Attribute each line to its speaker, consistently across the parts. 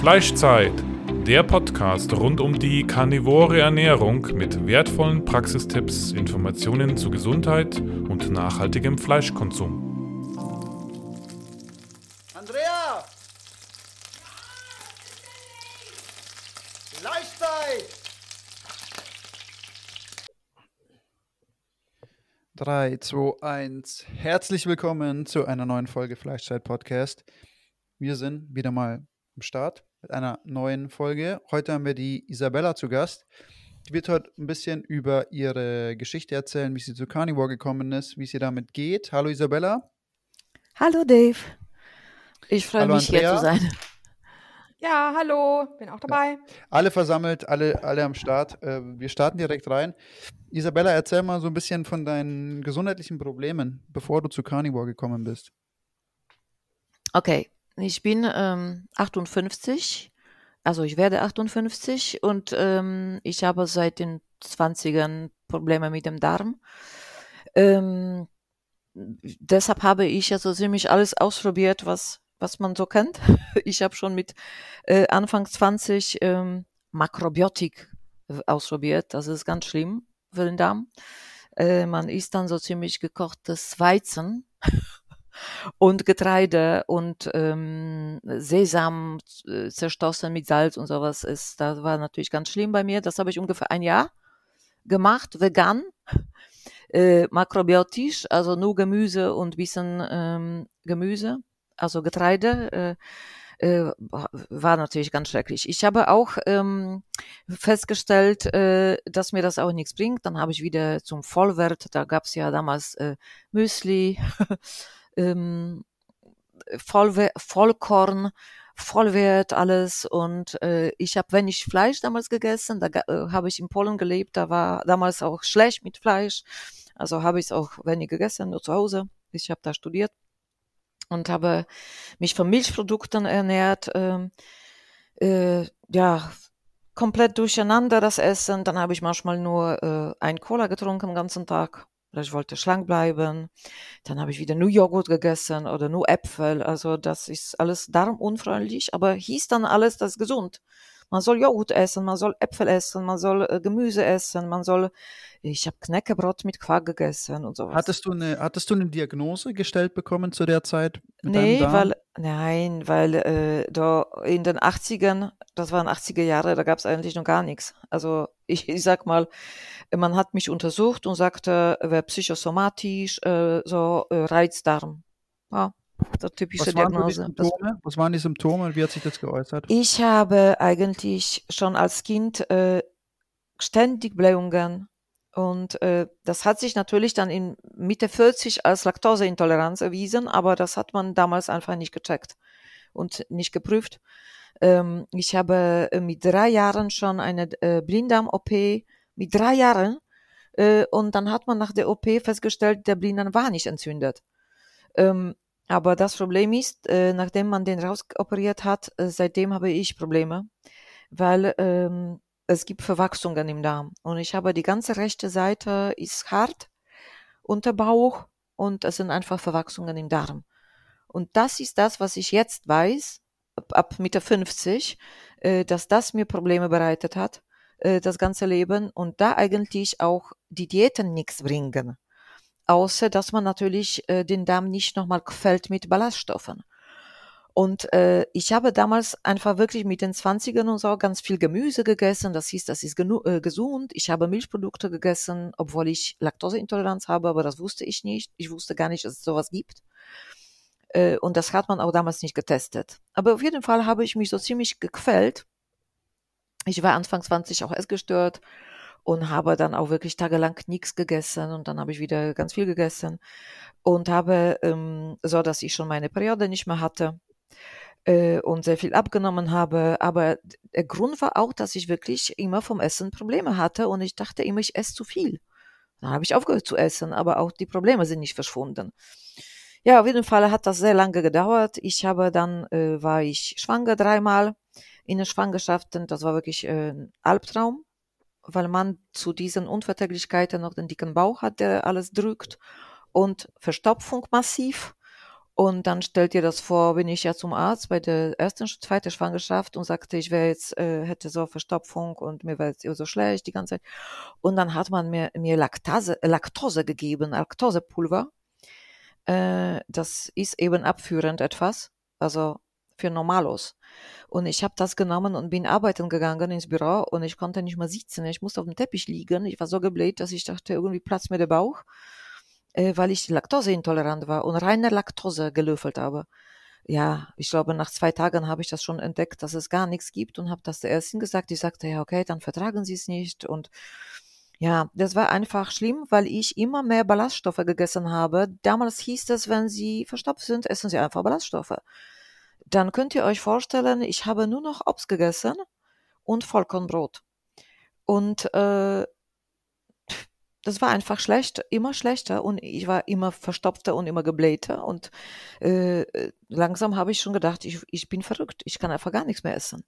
Speaker 1: Fleischzeit, der Podcast rund um die karnivore Ernährung mit wertvollen Praxistipps, Informationen zu Gesundheit und nachhaltigem Fleischkonsum.
Speaker 2: Andrea! Fleischzeit!
Speaker 3: Drei, zwei, eins. Herzlich willkommen zu einer neuen Folge Fleischzeit Podcast. Wir sind wieder mal am Start mit einer neuen Folge. Heute haben wir die Isabella zu Gast. Die wird heute ein bisschen über ihre Geschichte erzählen, wie sie zu Carnivore gekommen ist, wie es ihr damit geht. Hallo Isabella.
Speaker 4: Hallo Dave. Ich freue mich hier
Speaker 3: Andrea.
Speaker 4: zu sein.
Speaker 5: Ja, hallo, bin auch dabei.
Speaker 3: Alle versammelt, alle, alle am Start. Äh, Wir starten direkt rein. Isabella, erzähl mal so ein bisschen von deinen gesundheitlichen Problemen, bevor du zu Carnivore gekommen bist.
Speaker 4: Okay, ich bin ähm, 58, also ich werde 58 und ähm, ich habe seit den 20ern Probleme mit dem Darm. Ähm, deshalb habe ich also ziemlich alles ausprobiert, was, was man so kennt. Ich habe schon mit äh, Anfang 20 ähm, Makrobiotik äh, ausprobiert. Das ist ganz schlimm für den Darm. Äh, man isst dann so ziemlich gekochtes Weizen und Getreide und ähm, Sesam äh, zerstoßen mit Salz und sowas ist, das war natürlich ganz schlimm bei mir. Das habe ich ungefähr ein Jahr gemacht, vegan, äh, makrobiotisch, also nur Gemüse und bisschen ähm, Gemüse, also Getreide. Äh, äh, war natürlich ganz schrecklich. Ich habe auch ähm, festgestellt, äh, dass mir das auch nichts bringt. Dann habe ich wieder zum Vollwert, da gab es ja damals äh, Müsli, ähm, Vollwe Vollkorn, Vollwert, alles. Und äh, ich habe wenig Fleisch damals gegessen. Da äh, habe ich in Polen gelebt. Da war damals auch schlecht mit Fleisch. Also habe ich es auch wenig gegessen, nur zu Hause. Ich habe da studiert und habe mich von Milchprodukten ernährt. Ähm, äh, ja, komplett durcheinander das Essen. Dann habe ich manchmal nur äh, ein Cola getrunken den ganzen Tag. Oder ich wollte schlank bleiben. Dann habe ich wieder nur Joghurt gegessen oder nur Äpfel. Also das ist alles darmunfreundlich, aber hieß dann alles, das gesund. Man soll Joghurt essen, man soll Äpfel essen, man soll äh, Gemüse essen, man soll. Ich habe Knäckebrot mit Quark gegessen und sowas.
Speaker 3: Hattest du eine, hattest du eine Diagnose gestellt bekommen zu der Zeit?
Speaker 4: Nee, weil, nein, weil äh, da in den 80ern, das waren 80er Jahre, da gab es eigentlich noch gar nichts. Also ich, ich sag mal, man hat mich untersucht und sagte, wer psychosomatisch, äh, so äh, Reizdarm. Ja, so typische
Speaker 3: Was waren
Speaker 4: Diagnose. Das,
Speaker 3: Symptome? Was waren die Symptome und wie hat sich das geäußert?
Speaker 4: ich habe eigentlich schon als Kind äh, ständig Blähungen und äh, das hat sich natürlich dann in Mitte 40 als Laktoseintoleranz erwiesen, aber das hat man damals einfach nicht gecheckt und nicht geprüft. Ähm, ich habe äh, mit drei Jahren schon eine äh, Blinddarm-OP, mit drei Jahren, äh, und dann hat man nach der OP festgestellt, der Blinddarm war nicht entzündet. Ähm, aber das Problem ist, äh, nachdem man den rausoperiert hat, äh, seitdem habe ich Probleme, weil ähm, es gibt Verwachsungen im Darm. Und ich habe die ganze rechte Seite ist hart, Unterbauch und es sind einfach Verwachsungen im Darm. Und das ist das, was ich jetzt weiß, ab, ab Mitte 50, äh, dass das mir Probleme bereitet hat, äh, das ganze Leben. Und da eigentlich auch die Diäten nichts bringen. Außer, dass man natürlich äh, den Darm nicht nochmal gefällt mit Ballaststoffen. Und äh, ich habe damals einfach wirklich mit den 20ern und so ganz viel Gemüse gegessen. Das hieß, das ist äh, gesund. Ich habe Milchprodukte gegessen, obwohl ich Laktoseintoleranz habe, aber das wusste ich nicht. Ich wusste gar nicht, dass es sowas gibt. Äh, und das hat man auch damals nicht getestet. Aber auf jeden Fall habe ich mich so ziemlich gequält. Ich war Anfang 20 auch essgestört und habe dann auch wirklich tagelang nichts gegessen und dann habe ich wieder ganz viel gegessen und habe ähm, so, dass ich schon meine Periode nicht mehr hatte äh, und sehr viel abgenommen habe. Aber der Grund war auch, dass ich wirklich immer vom Essen Probleme hatte und ich dachte immer, ich esse zu viel. Dann habe ich aufgehört zu essen, aber auch die Probleme sind nicht verschwunden. Ja, auf jeden Fall hat das sehr lange gedauert. Ich habe dann, äh, war ich schwanger dreimal in den Schwangerschaften. Das war wirklich äh, ein Albtraum, weil man zu diesen Unverträglichkeiten noch den dicken Bauch hat, der alles drückt und Verstopfung massiv Und dann stellt ihr das vor, bin ich ja zum Arzt bei der ersten, zweiten Schwangerschaft und sagte, ich wäre jetzt, äh, hätte so Verstopfung und mir wäre jetzt so schlecht die ganze Zeit. Und dann hat man mir, mir Laktase, Laktose gegeben, Laktosepulver. Äh, das ist eben abführend etwas, also für Normalos. Und ich habe das genommen und bin arbeiten gegangen ins Büro und ich konnte nicht mehr sitzen. Ich musste auf dem Teppich liegen. Ich war so gebläht, dass ich dachte, irgendwie platzt mir der Bauch, äh, weil ich laktoseintolerant war und reine Laktose gelöffelt habe. Ja, ich glaube, nach zwei Tagen habe ich das schon entdeckt, dass es gar nichts gibt und habe das der Ärztin gesagt. Die sagte, ja, okay, dann vertragen Sie es nicht. Und ja, das war einfach schlimm, weil ich immer mehr Ballaststoffe gegessen habe. Damals hieß es, wenn Sie verstopft sind, essen Sie einfach Ballaststoffe dann könnt ihr euch vorstellen, ich habe nur noch Obst gegessen und Vollkornbrot. Und äh, das war einfach schlecht, immer schlechter und ich war immer verstopfter und immer geblähter und äh, langsam habe ich schon gedacht, ich, ich bin verrückt, ich kann einfach gar nichts mehr essen.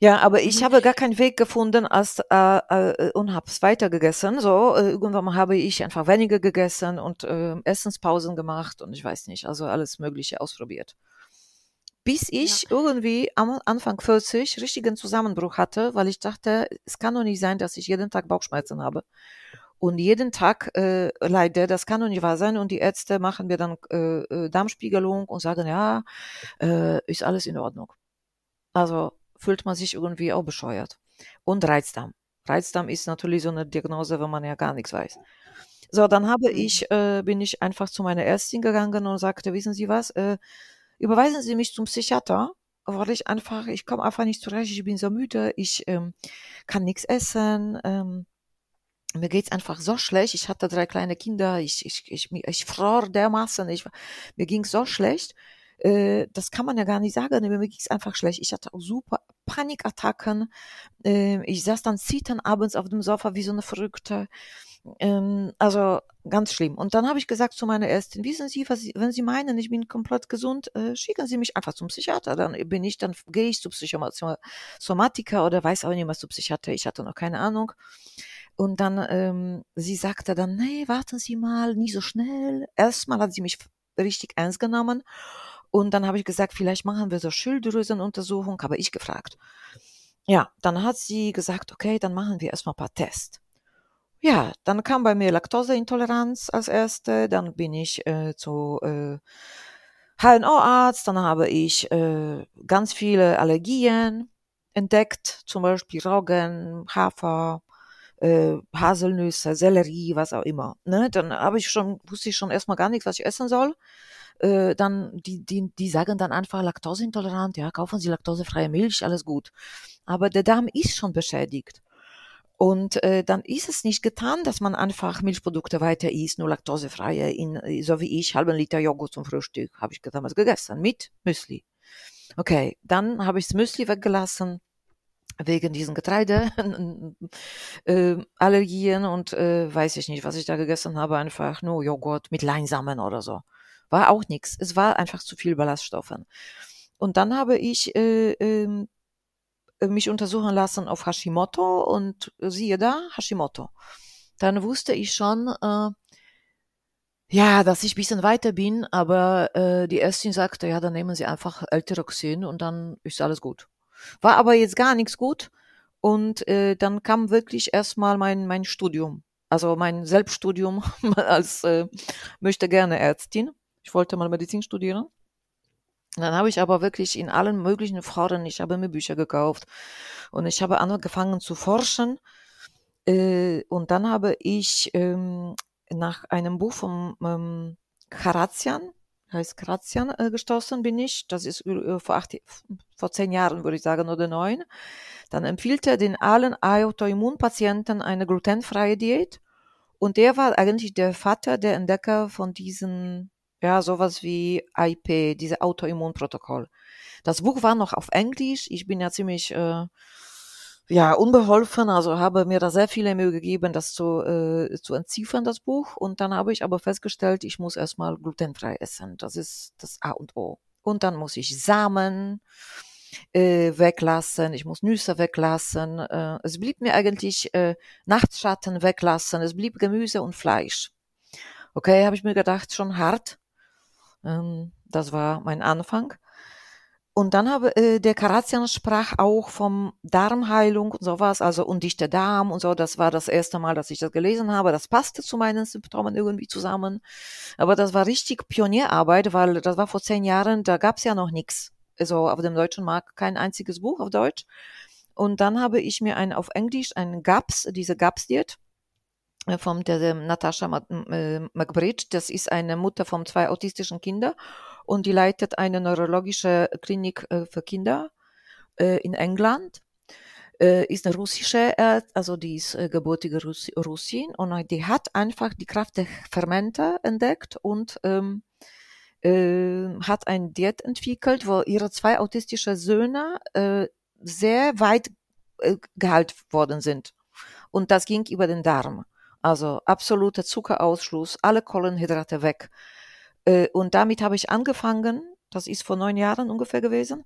Speaker 4: Ja, aber ich mhm. habe gar keinen Weg gefunden als, äh, äh, und habe es weiter gegessen. So, äh, irgendwann habe ich einfach weniger gegessen und äh, Essenspausen gemacht und ich weiß nicht, also alles Mögliche ausprobiert bis ich ja. irgendwie am Anfang 40 richtigen Zusammenbruch hatte, weil ich dachte, es kann doch nicht sein, dass ich jeden Tag Bauchschmerzen habe und jeden Tag äh, leide. Das kann doch nicht wahr sein. Und die Ärzte machen mir dann äh, äh, Darmspiegelung und sagen, ja, äh, ist alles in Ordnung. Also fühlt man sich irgendwie auch bescheuert. Und Reizdarm. Reizdarm ist natürlich so eine Diagnose, wenn man ja gar nichts weiß. So, dann habe mhm. ich, äh, bin ich einfach zu meiner Ärztin gegangen und sagte, wissen Sie was, äh, überweisen Sie mich zum Psychiater, weil ich einfach, ich komme einfach nicht zurecht, ich bin so müde, ich ähm, kann nichts essen, ähm, mir geht's einfach so schlecht. Ich hatte drei kleine Kinder, ich, ich, ich, ich fror dermaßen, ich, mir ging's so schlecht. Äh, das kann man ja gar nicht sagen, mir ging's einfach schlecht. Ich hatte auch super Panikattacken. Äh, ich saß dann zittern abends auf dem Sofa wie so eine Verrückte. Ähm, also ganz schlimm. Und dann habe ich gesagt zu meiner Ärztin, wissen Sie, was Sie, wenn Sie meinen, ich bin komplett gesund, äh, schicken Sie mich einfach zum Psychiater. Dann bin ich, dann gehe ich zu Psychomatiker oder weiß auch nicht was zu Psychiater. Ich hatte noch keine Ahnung. Und dann, ähm, sie sagte dann, nee, warten Sie mal, nie so schnell. Erstmal hat sie mich richtig ernst genommen. Und dann habe ich gesagt, vielleicht machen wir so Schilddrüsenuntersuchung, habe ich gefragt. Ja, dann hat sie gesagt, okay, dann machen wir erstmal ein paar Tests. Ja, dann kam bei mir Laktoseintoleranz als erste, dann bin ich äh, zu äh, HNO-Arzt, dann habe ich äh, ganz viele Allergien entdeckt, zum Beispiel Roggen, Hafer, äh, Haselnüsse, Sellerie, was auch immer. Ne? Dann habe ich schon, wusste ich schon erstmal gar nichts, was ich essen soll. Äh, dann, die, die, die sagen dann einfach laktoseintolerant, ja, kaufen Sie laktosefreie Milch, alles gut. Aber der Darm ist schon beschädigt. Und äh, dann ist es nicht getan, dass man einfach Milchprodukte weiter isst, nur laktosefreie, in, so wie ich, halben Liter Joghurt zum Frühstück, habe ich damals gegessen, mit Müsli. Okay, dann habe ich das Müsli weggelassen, wegen diesen Getreideallergien äh, und äh, weiß ich nicht, was ich da gegessen habe, einfach nur Joghurt mit Leinsamen oder so. War auch nichts. Es war einfach zu viel Ballaststoffen. Und dann habe ich äh, äh, mich untersuchen lassen auf Hashimoto und siehe da, Hashimoto. Dann wusste ich schon, äh, ja, dass ich bisschen weiter bin, aber äh, die Ärztin sagte, ja, dann nehmen Sie einfach L-Tyroxin und dann ist alles gut. War aber jetzt gar nichts gut und äh, dann kam wirklich erstmal mein, mein Studium, also mein Selbststudium als äh, möchte gerne Ärztin. Ich wollte mal Medizin studieren dann habe ich aber wirklich in allen möglichen Foren, ich habe mir Bücher gekauft und ich habe angefangen zu forschen. Äh, und dann habe ich ähm, nach einem Buch von ähm, Karazian, heißt Karazian, äh, gestoßen bin ich. Das ist äh, vor, acht, vor zehn Jahren, würde ich sagen, oder neun. Dann empfiehlt er den allen Autoimmunpatienten eine glutenfreie Diät. Und der war eigentlich der Vater, der Entdecker von diesen ja, sowas wie IP, diese Autoimmunprotokoll. Das Buch war noch auf Englisch. Ich bin ja ziemlich äh, ja unbeholfen, also habe mir da sehr viele Mühe gegeben, das zu, äh, zu entziffern, das Buch. Und dann habe ich aber festgestellt, ich muss erstmal glutenfrei essen. Das ist das A und O. Und dann muss ich Samen äh, weglassen, ich muss Nüsse weglassen. Äh, es blieb mir eigentlich äh, Nachtschatten weglassen, es blieb Gemüse und Fleisch. Okay, habe ich mir gedacht, schon hart. Ähm, das war mein Anfang. Und dann habe äh, der Karazian sprach auch vom Darmheilung und sowas, also undichter Darm und so. Das war das erste Mal, dass ich das gelesen habe. Das passte zu meinen Symptomen irgendwie zusammen. Aber das war richtig Pionierarbeit, weil das war vor zehn Jahren, da gab's ja noch nichts. Also auf dem deutschen Markt kein einziges Buch auf Deutsch. Und dann habe ich mir ein auf Englisch ein GAPS, diese GAPS-Diät, von der Natascha McBridge. Das ist eine Mutter von zwei autistischen Kindern und die leitet eine neurologische Klinik äh, für Kinder äh, in England. Ist eine russische, also die ist gebürtige Russin und die hat einfach die Kraft der Fermente entdeckt und ähm, äh, hat ein Diät entwickelt, wo ihre zwei autistische Söhne äh, sehr weit äh, gehalten worden sind. Und das ging über den Darm. Also absoluter Zuckerausschluss, alle Kohlenhydrate weg. Äh, und damit habe ich angefangen, das ist vor neun Jahren ungefähr gewesen.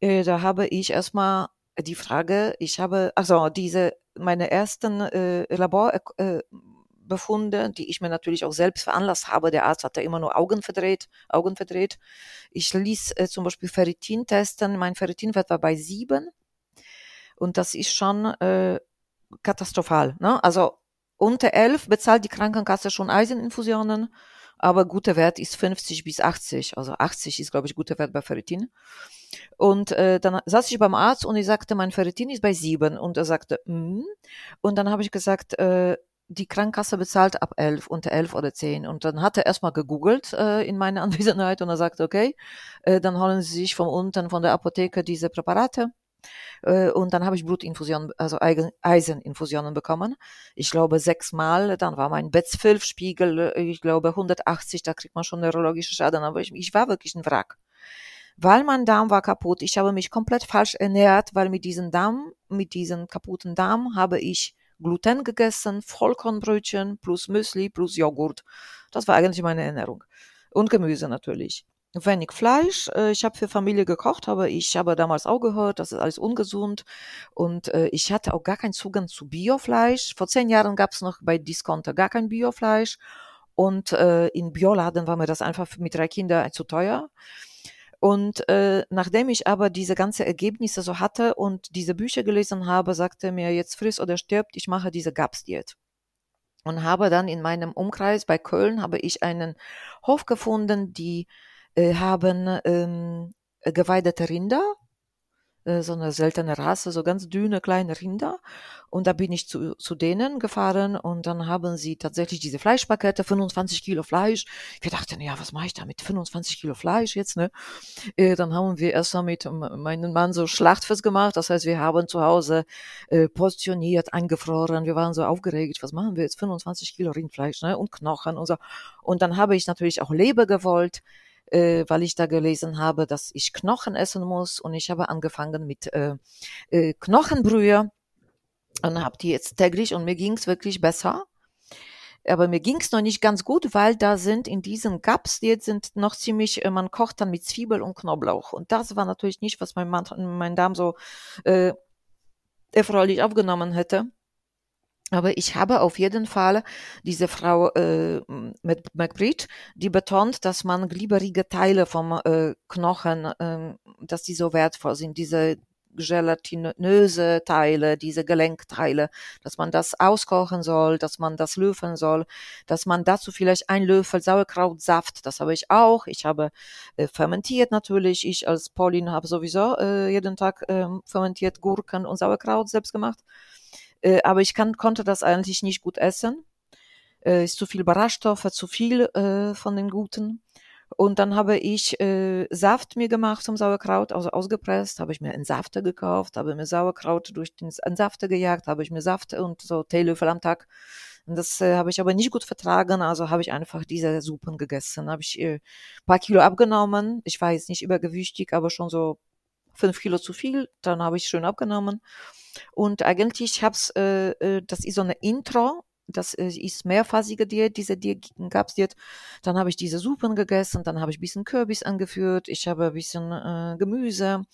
Speaker 4: Äh, da habe ich erstmal die Frage, ich habe, also diese, meine ersten äh, Laborbefunde, die ich mir natürlich auch selbst veranlasst habe. Der Arzt hatte immer nur Augen verdreht, Augen verdreht. Ich ließ äh, zum Beispiel Ferritin testen. Mein Ferritinwert war bei sieben. Und das ist schon äh, katastrophal. Ne? Also unter 11 bezahlt die Krankenkasse schon Eiseninfusionen, aber guter Wert ist 50 bis 80. Also 80 ist, glaube ich, guter Wert bei Ferritin. Und äh, dann saß ich beim Arzt und ich sagte, mein Ferritin ist bei 7. Und er sagte, mm. und dann habe ich gesagt, äh, die Krankenkasse bezahlt ab 11, unter 11 oder 10. Und dann hat er erstmal gegoogelt äh, in meiner Anwesenheit und er sagte, okay, äh, dann holen Sie sich von unten von der Apotheke diese Präparate und dann habe ich Blutinfusionen, also Eiseninfusionen bekommen. Ich glaube sechsmal. Dann war mein Betzfilf-Spiegel, ich glaube 180, da kriegt man schon neurologische Schaden. Aber ich, ich war wirklich ein Wrack. Weil mein Darm war kaputt. Ich habe mich komplett falsch ernährt, weil mit diesem Darm, mit diesem kaputten Darm habe ich Gluten gegessen, Vollkornbrötchen plus Müsli plus Joghurt. Das war eigentlich meine Ernährung. Und Gemüse natürlich wenig Fleisch. Äh, ich habe für Familie gekocht, aber ich habe damals auch gehört, das ist alles ungesund. Und äh, ich hatte auch gar keinen Zugang zu Biofleisch. Vor zehn Jahren gab es noch bei Discounter gar kein Biofleisch. Und äh, in Bioladen war mir das einfach mit drei Kindern zu teuer. Und äh, nachdem ich aber diese ganze Ergebnisse so hatte und diese Bücher gelesen habe, sagte mir jetzt friss oder stirbt, ich mache diese GAPS-Diät und habe dann in meinem Umkreis bei Köln habe ich einen Hof gefunden, die haben ähm, geweidete Rinder, äh, so eine seltene Rasse, so ganz dünne kleine Rinder. Und da bin ich zu, zu denen gefahren und dann haben sie tatsächlich diese Fleischpakete, 25 Kilo Fleisch. Wir dachten, ja, was mache ich da mit 25 Kilo Fleisch jetzt, ne? Äh, dann haben wir erstmal mit meinem Mann so Schlachtfest gemacht. Das heißt, wir haben zu Hause äh, portioniert, eingefroren. Wir waren so aufgeregt, was machen wir jetzt? 25 Kilo Rindfleisch, ne? Und Knochen und so. Und dann habe ich natürlich auch Leber gewollt äh, weil ich da gelesen habe, dass ich Knochen essen muss und ich habe angefangen mit äh, äh, Knochenbrühe und habe die jetzt täglich und mir ging's wirklich besser. Aber mir ging's noch nicht ganz gut, weil da sind in diesen Gaps, die jetzt sind noch ziemlich, äh, man kocht dann mit Zwiebel und Knoblauch. Und das war natürlich nicht, was mein, Mann, mein Darm so äh, erfreulich aufgenommen hätte. Aber ich habe auf jeden Fall diese Frau äh, mit McBride, die betont, dass man glibberige Teile vom äh, Knochen, äh, dass die so wertvoll sind, diese gelatinöse Teile, diese Gelenkteile, dass man das auskochen soll, dass man das löffeln soll, dass man dazu vielleicht ein Löffel Sauerkrautsaft, das habe ich auch. Ich habe äh, fermentiert natürlich. Ich als Pauline habe sowieso äh, jeden Tag äh, fermentiert Gurken und Sauerkraut selbst gemacht. Äh, aber ich kann, konnte das eigentlich nicht gut essen. Äh, ist zu viel Ballaststoffe, zu viel äh, von den Guten. Und dann habe ich äh, Saft mir gemacht zum Sauerkraut, also ausgepresst, habe ich mir einen Safter gekauft, habe mir Sauerkraut durch den Safter gejagt, habe ich mir Saft und so Teelöffel am Tag. Und das äh, habe ich aber nicht gut vertragen, also habe ich einfach diese Suppen gegessen. Habe ich äh, paar Kilo abgenommen. Ich war jetzt nicht übergewichtig, aber schon so fünf Kilo zu viel. Dann habe ich schön abgenommen. Und eigentlich hab's, äh, äh, das ist so eine Intro das äh, ist mehrphasige Diät, diese Diät. Dann habe ich diese Suppen gegessen, dann habe ich ein bisschen Kürbis angeführt, ich habe ein bisschen äh, Gemüse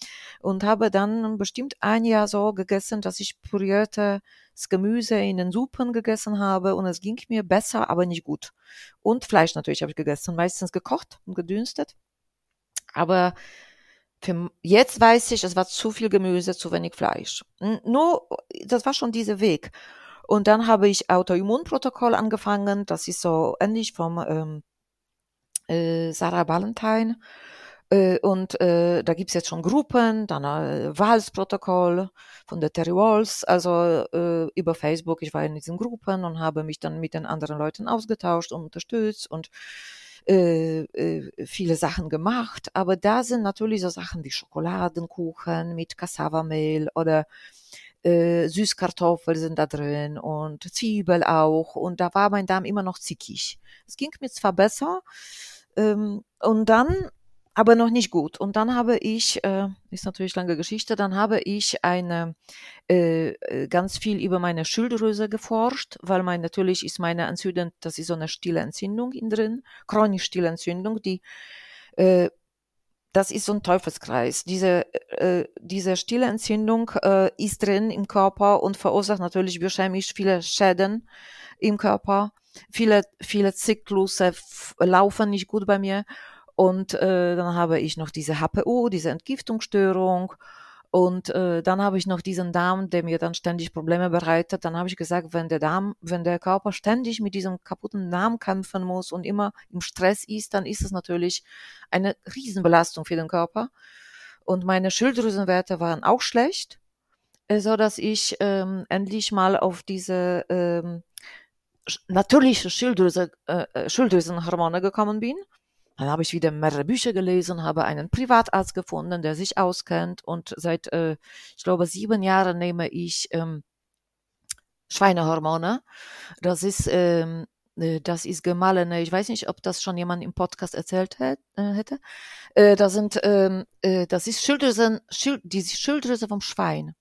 Speaker 4: und habe dann bestimmt ein Jahr so gegessen, dass ich püriertes Gemüse in den Suppen gegessen habe und es ging mir besser, aber nicht gut. Und Fleisch natürlich habe ich gegessen, meistens gekocht und gedünstet. Aber für jetzt weiß ich, es war zu viel Gemüse, zu wenig Fleisch. Nur, das war schon dieser Weg. Und dann habe ich Autoimmunprotokoll angefangen. Das ist so ähnlich vom ähm, äh, Sarah Valentine. Äh, und äh, da gibt's jetzt schon Gruppen, dann äh, Wals-Protokoll von der Terry Walls, also äh, über Facebook. Ich war in diesen Gruppen und habe mich dann mit den anderen Leuten ausgetauscht und unterstützt und äh, äh, viele Sachen gemacht. Aber da sind natürlich so Sachen wie Schokoladenkuchen mit Cassava-Mehl oder äh, Süßkartoffel sind da drin und Zwiebel auch. Und da war mein Darm immer noch zickig. Es ging mir zwar besser, ähm, und dann aber noch nicht gut. Und dann habe ich, äh, ist natürlich lange Geschichte, dann habe ich eine äh, äh ganz viel über meine Schilddrüse geforscht, weil mein natürlich ist meine Entzündung, das ist so eine stille Entzündung in drin, chronisch stille Entzündung, die äh, das ist so ein Teufelskreis. Diese, äh, diese stille Entzündung äh, ist drin im Körper und verursacht natürlich biochemisch viele Schäden im Körper. Viele, viele Zyklusse laufen nicht gut bei mir. Und äh, dann habe ich noch diese HPU, diese Entgiftungsstörung und äh, dann habe ich noch diesen Darm, der mir dann ständig Probleme bereitet. Dann habe ich gesagt, wenn der Darm, wenn der Körper ständig mit diesem kaputten Darm kämpfen muss und immer im Stress ist, dann ist es natürlich eine Riesenbelastung für den Körper. Und meine Schilddrüsenwerte waren auch schlecht, äh, so dass ich ähm, endlich mal auf diese ähm, natürliche Schilddrüse, äh, äh, Schilddrüsenhormone gekommen bin. Dann habe ich wieder mehrere Bücher gelesen, habe einen Privatarzt gefunden, der sich auskennt und seit, äh, ich glaube, sieben Jahren nehme ich ähm, Schweinehormone. Das ist, ähm, äh, das ist gemahlene, ich weiß nicht, ob das schon jemand im Podcast erzählt äh, hätte. Äh, das sind, ähm, äh, das ist Schilddrüse, Schild, die Schilddrüse vom Schwein.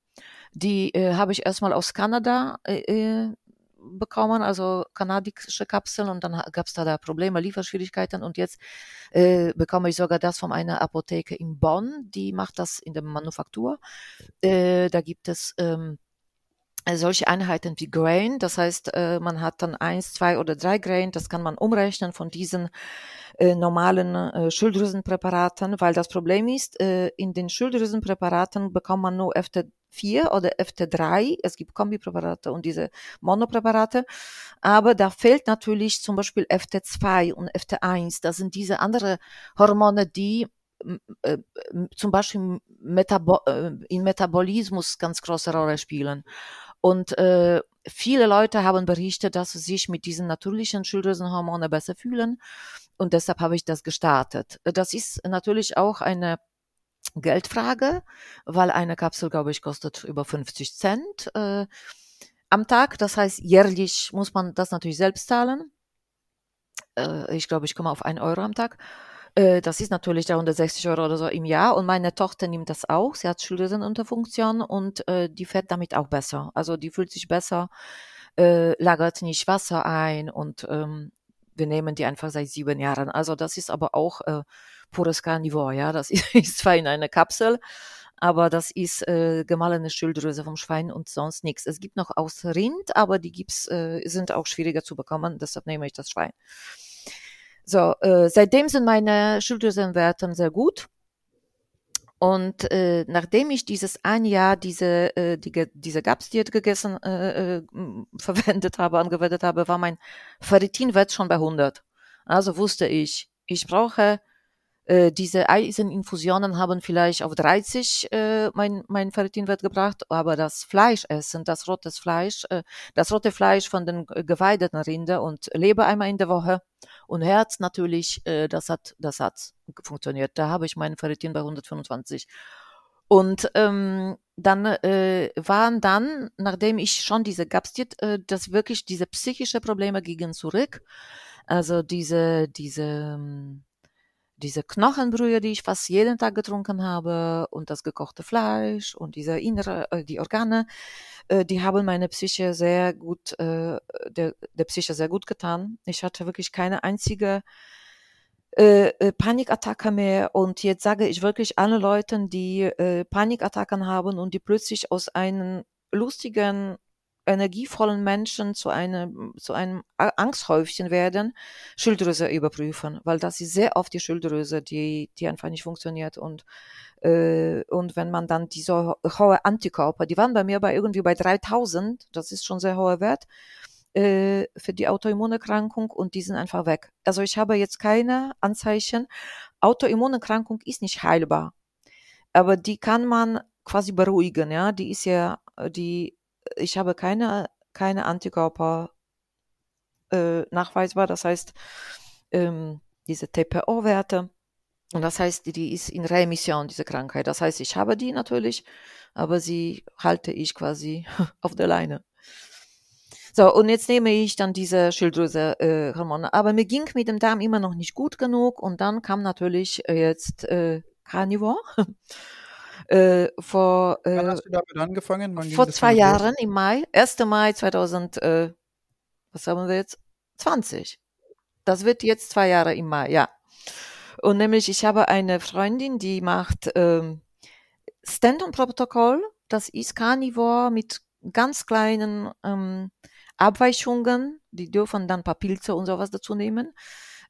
Speaker 4: Die äh, habe ich erstmal aus Kanada äh, äh bekommen, also kanadische Kapseln und dann gab es da, da Probleme, Lieferschwierigkeiten und jetzt äh, bekomme ich sogar das von einer Apotheke in Bonn, die macht das in der Manufaktur. Äh, da gibt es ähm, solche Einheiten wie Grain, das heißt, äh, man hat dann eins, zwei oder drei Grain, das kann man umrechnen von diesen äh, normalen äh, Schilddrüsenpräparaten, weil das Problem ist, äh, in den Schilddrüsenpräparaten bekommt man nur FT4 oder FT3, es gibt Kombipräparate und diese Monopräparate, aber da fehlt natürlich zum Beispiel FT2 und FT1, das sind diese andere Hormone, die äh, zum Beispiel Metabo äh, in Metabolismus ganz große Rolle spielen. Und äh, viele Leute haben berichtet, dass sie sich mit diesen natürlichen Schilddrüsenhormonen besser fühlen. Und deshalb habe ich das gestartet. Das ist natürlich auch eine Geldfrage, weil eine Kapsel, glaube ich, kostet über 50 Cent äh, am Tag. Das heißt, jährlich muss man das natürlich selbst zahlen. Äh, ich glaube, ich komme auf 1 Euro am Tag. Äh, das ist natürlich 360 Euro oder so im Jahr und meine Tochter nimmt das auch. Sie hat Schilddrüsenunterfunktion und äh, die fährt damit auch besser. Also die fühlt sich besser, äh, lagert nicht Wasser ein und ähm, wir nehmen die einfach seit sieben Jahren. Also das ist aber auch äh, pures Carnivore, ja. Das ist zwar in einer Kapsel, aber das ist äh, gemahlene Schilddrüse vom Schwein und sonst nichts. Es gibt noch aus Rind, aber die gibt's, äh, sind auch schwieriger zu bekommen, deshalb nehme ich das Schwein. So, äh, seitdem sind meine Schilddrüsenwerte sehr gut. Und äh, nachdem ich dieses ein Jahr diese, äh, die, diese GAPS-Diät gegessen, äh, äh, verwendet habe, angewendet habe, war mein Ferritinwert schon bei 100. Also wusste ich, ich brauche äh, diese Eiseninfusionen haben vielleicht auf 30 äh, mein, mein Ferritinwert gebracht, aber das Fleischessen, das rotes Fleisch, äh, das rote Fleisch von den geweideten Rinder und Leber einmal in der Woche und Herz natürlich, äh, das hat, das hat funktioniert. Da habe ich meinen Ferritin bei 125. Und ähm, dann äh, waren dann, nachdem ich schon diese Gabstiert, äh, dass wirklich diese psychische Probleme gingen zurück. Also diese, diese, ähm, diese Knochenbrühe, die ich fast jeden Tag getrunken habe und das gekochte Fleisch und diese innere, äh, die Organe, äh, die haben meine Psyche sehr gut, äh, der, der Psyche sehr gut getan. Ich hatte wirklich keine einzige Panikattacke mehr und jetzt sage ich wirklich allen Leuten, die Panikattacken haben und die plötzlich aus einem lustigen energievollen Menschen zu einem, zu einem Angsthäufchen werden, Schilddrüse überprüfen, weil das ist sehr oft die Schilddrüse, die, die einfach nicht funktioniert und, äh, und wenn man dann diese hohe Antikörper, die waren bei mir bei irgendwie bei 3000, das ist schon sehr hoher Wert, äh, für die Autoimmunerkrankung und die sind einfach weg. Also ich habe jetzt keine Anzeichen. Autoimmunerkrankung ist nicht heilbar, aber die kann man quasi beruhigen, ja, die ist ja, die ich habe keine, keine Antikörper äh, nachweisbar. Das heißt, ähm, diese TPO-Werte. Und das heißt, die ist in Remission, diese Krankheit. Das heißt, ich habe die natürlich, aber sie halte ich quasi auf der Leine. So, und jetzt nehme ich dann diese Schilddrüse-Hormone. Äh, aber mir ging mit dem Darm immer noch nicht gut genug. Und dann kam natürlich äh, jetzt äh, Carnivore.
Speaker 3: Äh, vor, äh, Wann hast du damit angefangen?
Speaker 4: Vor zwei Jahren im Mai, 1. Mai 2000, äh, was haben wir jetzt? 20. Das wird jetzt zwei Jahre im Mai, ja. Und nämlich, ich habe eine Freundin, die macht ähm, Stand-on-Protokoll. Das ist Carnivore mit ganz kleinen ähm, Abweichungen. Die dürfen dann ein paar Pilze und sowas dazu nehmen.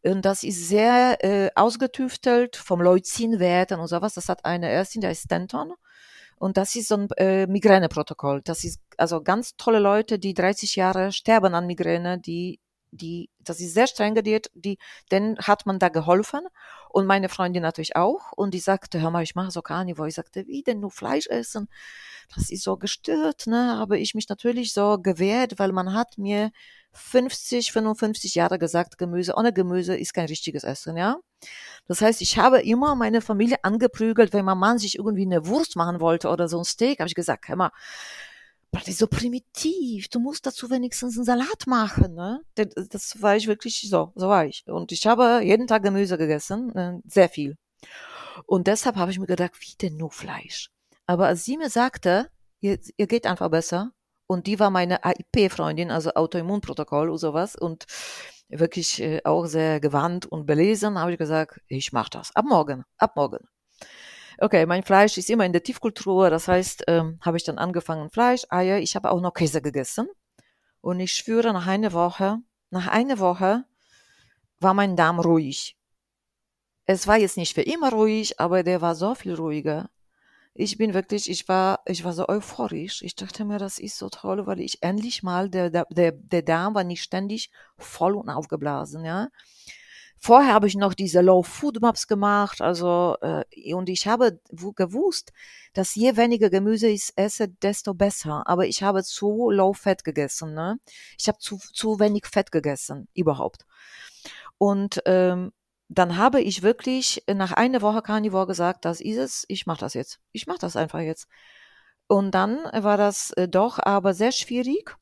Speaker 4: Und das ist sehr äh, ausgetüftelt vom Leucinwerten und sowas. Das hat eine Ärztin, der ist Stanton. Und das ist so ein äh, Migräneprotokoll. Das ist also ganz tolle Leute, die 30 Jahre sterben an Migräne, die die, das ist sehr streng gedealt, die, denen hat man da geholfen und meine Freundin natürlich auch und die sagte, hör mal, ich mache so Carnivore. Ich sagte, wie denn nur Fleisch essen? Das ist so gestört, ne? Habe ich mich natürlich so gewehrt, weil man hat mir 50, 55 Jahre gesagt, Gemüse ohne Gemüse ist kein richtiges Essen, ja. Das heißt, ich habe immer meine Familie angeprügelt, wenn mein Mann sich irgendwie eine Wurst machen wollte oder so ein Steak, habe ich gesagt, hör mal, das ist so primitiv, du musst dazu wenigstens einen Salat machen, ne? Das war ich wirklich so, so war ich. Und ich habe jeden Tag Gemüse gegessen, äh, sehr viel. Und deshalb habe ich mir gedacht, wie denn nur Fleisch? Aber als sie mir sagte, ihr, ihr geht einfach besser, und die war meine AIP-Freundin, also Autoimmunprotokoll und sowas. Und wirklich äh, auch sehr gewandt und belesen, habe ich gesagt, ich mache das. Ab morgen, ab morgen. Okay, mein Fleisch ist immer in der Tiefkultur, das heißt, ähm, habe ich dann angefangen Fleisch, Eier, ich habe auch noch Käse gegessen. Und ich schwöre, nach einer Woche, nach einer Woche war mein Darm ruhig. Es war jetzt nicht für immer ruhig, aber der war so viel ruhiger ich bin wirklich, ich war, ich war so euphorisch. Ich dachte mir, das ist so toll, weil ich endlich mal, der, der, der Darm war nicht ständig voll und aufgeblasen, ja. Vorher habe ich noch diese Low Food Maps gemacht, also äh, und ich habe gewusst, dass je weniger Gemüse ich esse, desto besser. Aber ich habe zu Low Fat gegessen, ne? Ich habe zu zu wenig Fett gegessen überhaupt. Und ähm, dann habe ich wirklich nach einer Woche Carnivore gesagt, das ist es, ich mache das jetzt. Ich mache das einfach jetzt. Und dann war das äh, doch aber sehr schwierig.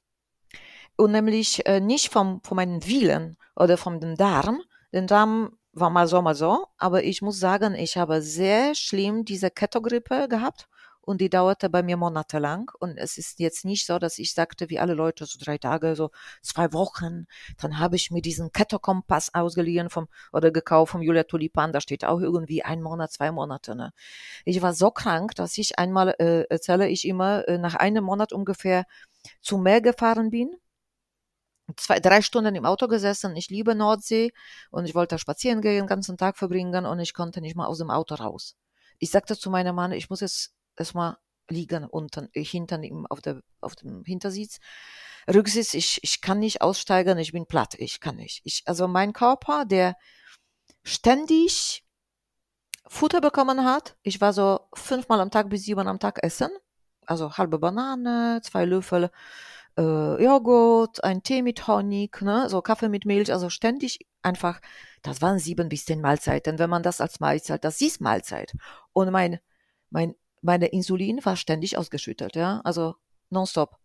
Speaker 4: Und nämlich äh, nicht vom, von meinen Willen oder vom Darm. Den Darm war mal so, mal so. Aber ich muss sagen, ich habe sehr schlimm diese Kettogrippe gehabt und die dauerte bei mir monatelang. Und es ist jetzt nicht so, dass ich sagte, wie alle Leute, so drei Tage, so zwei Wochen. Dann habe ich mir diesen Keto-Kompass ausgeliehen vom, oder gekauft vom Julia Tulipan. Da steht auch irgendwie ein Monat, zwei Monate. Ne? Ich war so krank, dass ich einmal, äh, erzähle ich immer, äh, nach einem Monat ungefähr zum Meer gefahren bin zwei, drei Stunden im Auto gesessen. Ich liebe Nordsee und ich wollte spazieren gehen, den ganzen Tag verbringen und ich konnte nicht mal aus dem Auto raus. Ich sagte zu meinem Mann, ich muss jetzt erstmal liegen unten, äh, hinten im, auf, der, auf dem Hintersitz. Rücksitz, ich, ich kann nicht aussteigen, ich bin platt, ich kann nicht. Ich, also mein Körper, der ständig Futter bekommen hat, ich war so fünfmal am Tag bis sieben am Tag essen, also halbe Banane, zwei Löffel äh, Joghurt, ein Tee mit Honig, ne, so Kaffee mit Milch, also ständig einfach, das waren sieben bis zehn Mahlzeiten, wenn man das als Mahlzeit, das ist Mahlzeit. Und mein, mein meine Insulin war ständig ausgeschüttet, ja, also nonstop.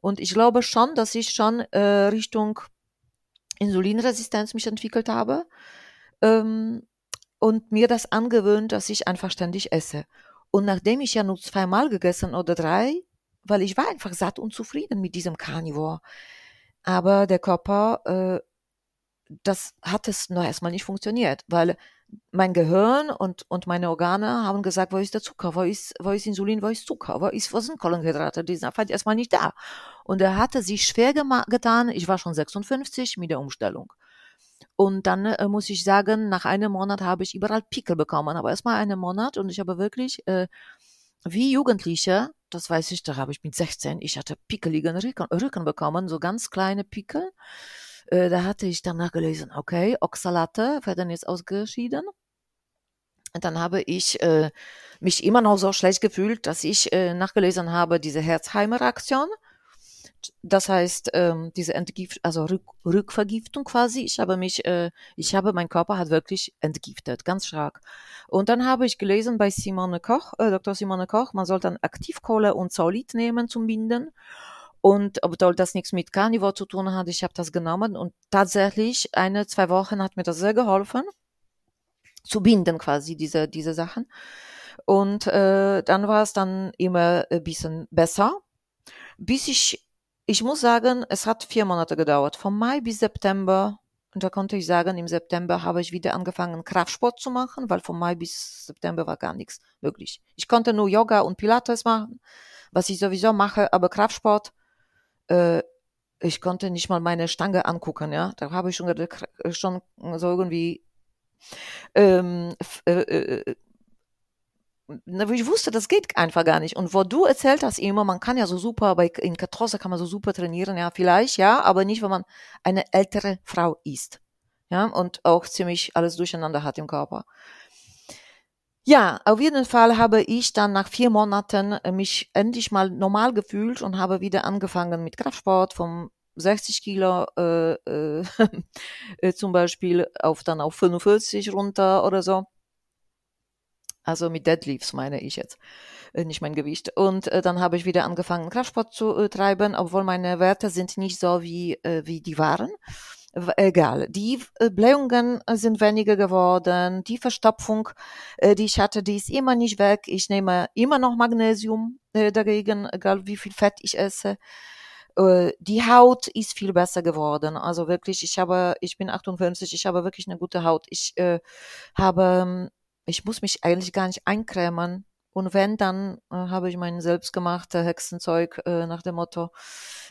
Speaker 4: Und ich glaube schon, dass ich schon äh, Richtung Insulinresistenz mich entwickelt habe. Ähm, und mir das angewöhnt, dass ich einfach ständig esse. Und nachdem ich ja nur zweimal gegessen oder drei, weil ich war einfach satt und zufrieden mit diesem Carnivore. Aber der Körper, äh, das hat es noch erstmal nicht funktioniert, weil mein Gehirn und, und meine Organe haben gesagt, wo ist der Zucker, wo ist, wo ist Insulin, wo ist Zucker, wo, ist, wo sind Kohlenhydrate, die sind einfach erstmal nicht da. Und er hatte sich schwer getan, ich war schon 56 mit der Umstellung. Und dann äh, muss ich sagen, nach einem Monat habe ich überall Pickel bekommen, aber erstmal einen Monat und ich habe wirklich, äh, wie Jugendliche, das weiß ich, da habe ich mit 16, ich hatte pickeligen Rücken, Rücken bekommen, so ganz kleine Pickel. Äh, da hatte ich danach gelesen, okay, Oxalate werden jetzt ausgeschieden. Und dann habe ich äh, mich immer noch so schlecht gefühlt, dass ich äh, nachgelesen habe, diese Herzheimer-Aktion. Das heißt, ähm, diese Entgift, also Rück, Rückvergiftung quasi. Ich habe mich, äh, ich habe, mein Körper hat wirklich entgiftet, ganz stark. Und dann habe ich gelesen bei Simone Koch, äh, Dr. Simone Koch, man soll dann Aktivkohle und Solid nehmen zum Binden. Und obwohl das nichts mit Carnivore zu tun hat, ich habe das genommen und tatsächlich eine, zwei Wochen hat mir das sehr geholfen, zu binden quasi diese, diese Sachen. Und äh, dann war es dann immer ein bisschen besser, bis ich, ich muss sagen, es hat vier Monate gedauert, von Mai bis September. Und da konnte ich sagen, im September habe ich wieder angefangen, Kraftsport zu machen, weil von Mai bis September war gar nichts möglich. Ich konnte nur Yoga und Pilates machen, was ich sowieso mache, aber Kraftsport äh, ich konnte nicht mal meine Stange angucken, ja. Da habe ich schon, schon so irgendwie ähm, äh, äh, ich wusste, das geht einfach gar nicht. Und wo du erzählt hast immer, man kann ja so super, bei, in Katrosse kann man so super trainieren, ja, vielleicht, ja, aber nicht, wenn man eine ältere Frau ist. Ja, und auch ziemlich alles durcheinander hat im Körper. Ja, auf jeden Fall habe ich dann nach vier Monaten äh, mich endlich mal normal gefühlt und habe wieder angefangen mit Kraftsport vom 60 Kilo äh, äh, äh, zum Beispiel auf dann auf 45 runter oder so. Also mit Deadlifts meine ich jetzt, äh, nicht mein Gewicht. Und dann habe ich wieder angefangen Kraftsport zu treiben, obwohl meine Werte sind nicht so wie, wie die waren egal. Die äh, Blähungen sind weniger geworden. Die Verstopfung, äh, die ich hatte, die ist immer nicht weg. Ich nehme immer noch Magnesium äh, dagegen, egal wie viel Fett ich esse. Die Haut ist viel besser geworden. Also wirklich, ich habe, ich bin 58, ich habe wirklich eine gute Haut. Ich äh, habe, ich muss mich eigentlich gar nicht eincremen. Und wenn, dann äh, habe ich mein selbstgemachte Hexenzeug äh, nach dem Motto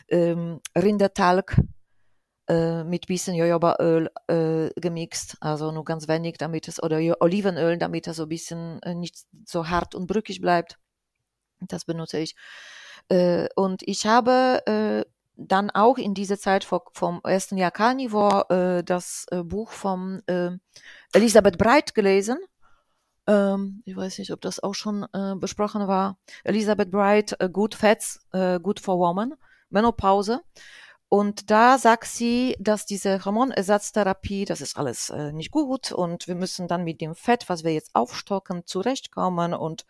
Speaker 4: ähm, Rindertalg äh, mit bisschen Jojobaöl äh, gemixt, also nur ganz wenig, damit es, oder Olivenöl, damit es so ein bisschen äh, nicht so hart und brückig bleibt. Das benutze ich. Äh, und ich habe äh, dann auch in dieser Zeit vor, vom ersten Jahr Carnivore äh, das äh, Buch von äh, Elisabeth Breit gelesen. Ähm, ich weiß nicht, ob das auch schon äh, besprochen war. Elisabeth Bright, äh, Good Fats, äh, Good for Woman, Menopause. Und da sagt sie, dass diese Hormonersatztherapie, das ist alles äh, nicht gut und wir müssen dann mit dem Fett, was wir jetzt aufstocken, zurechtkommen. Und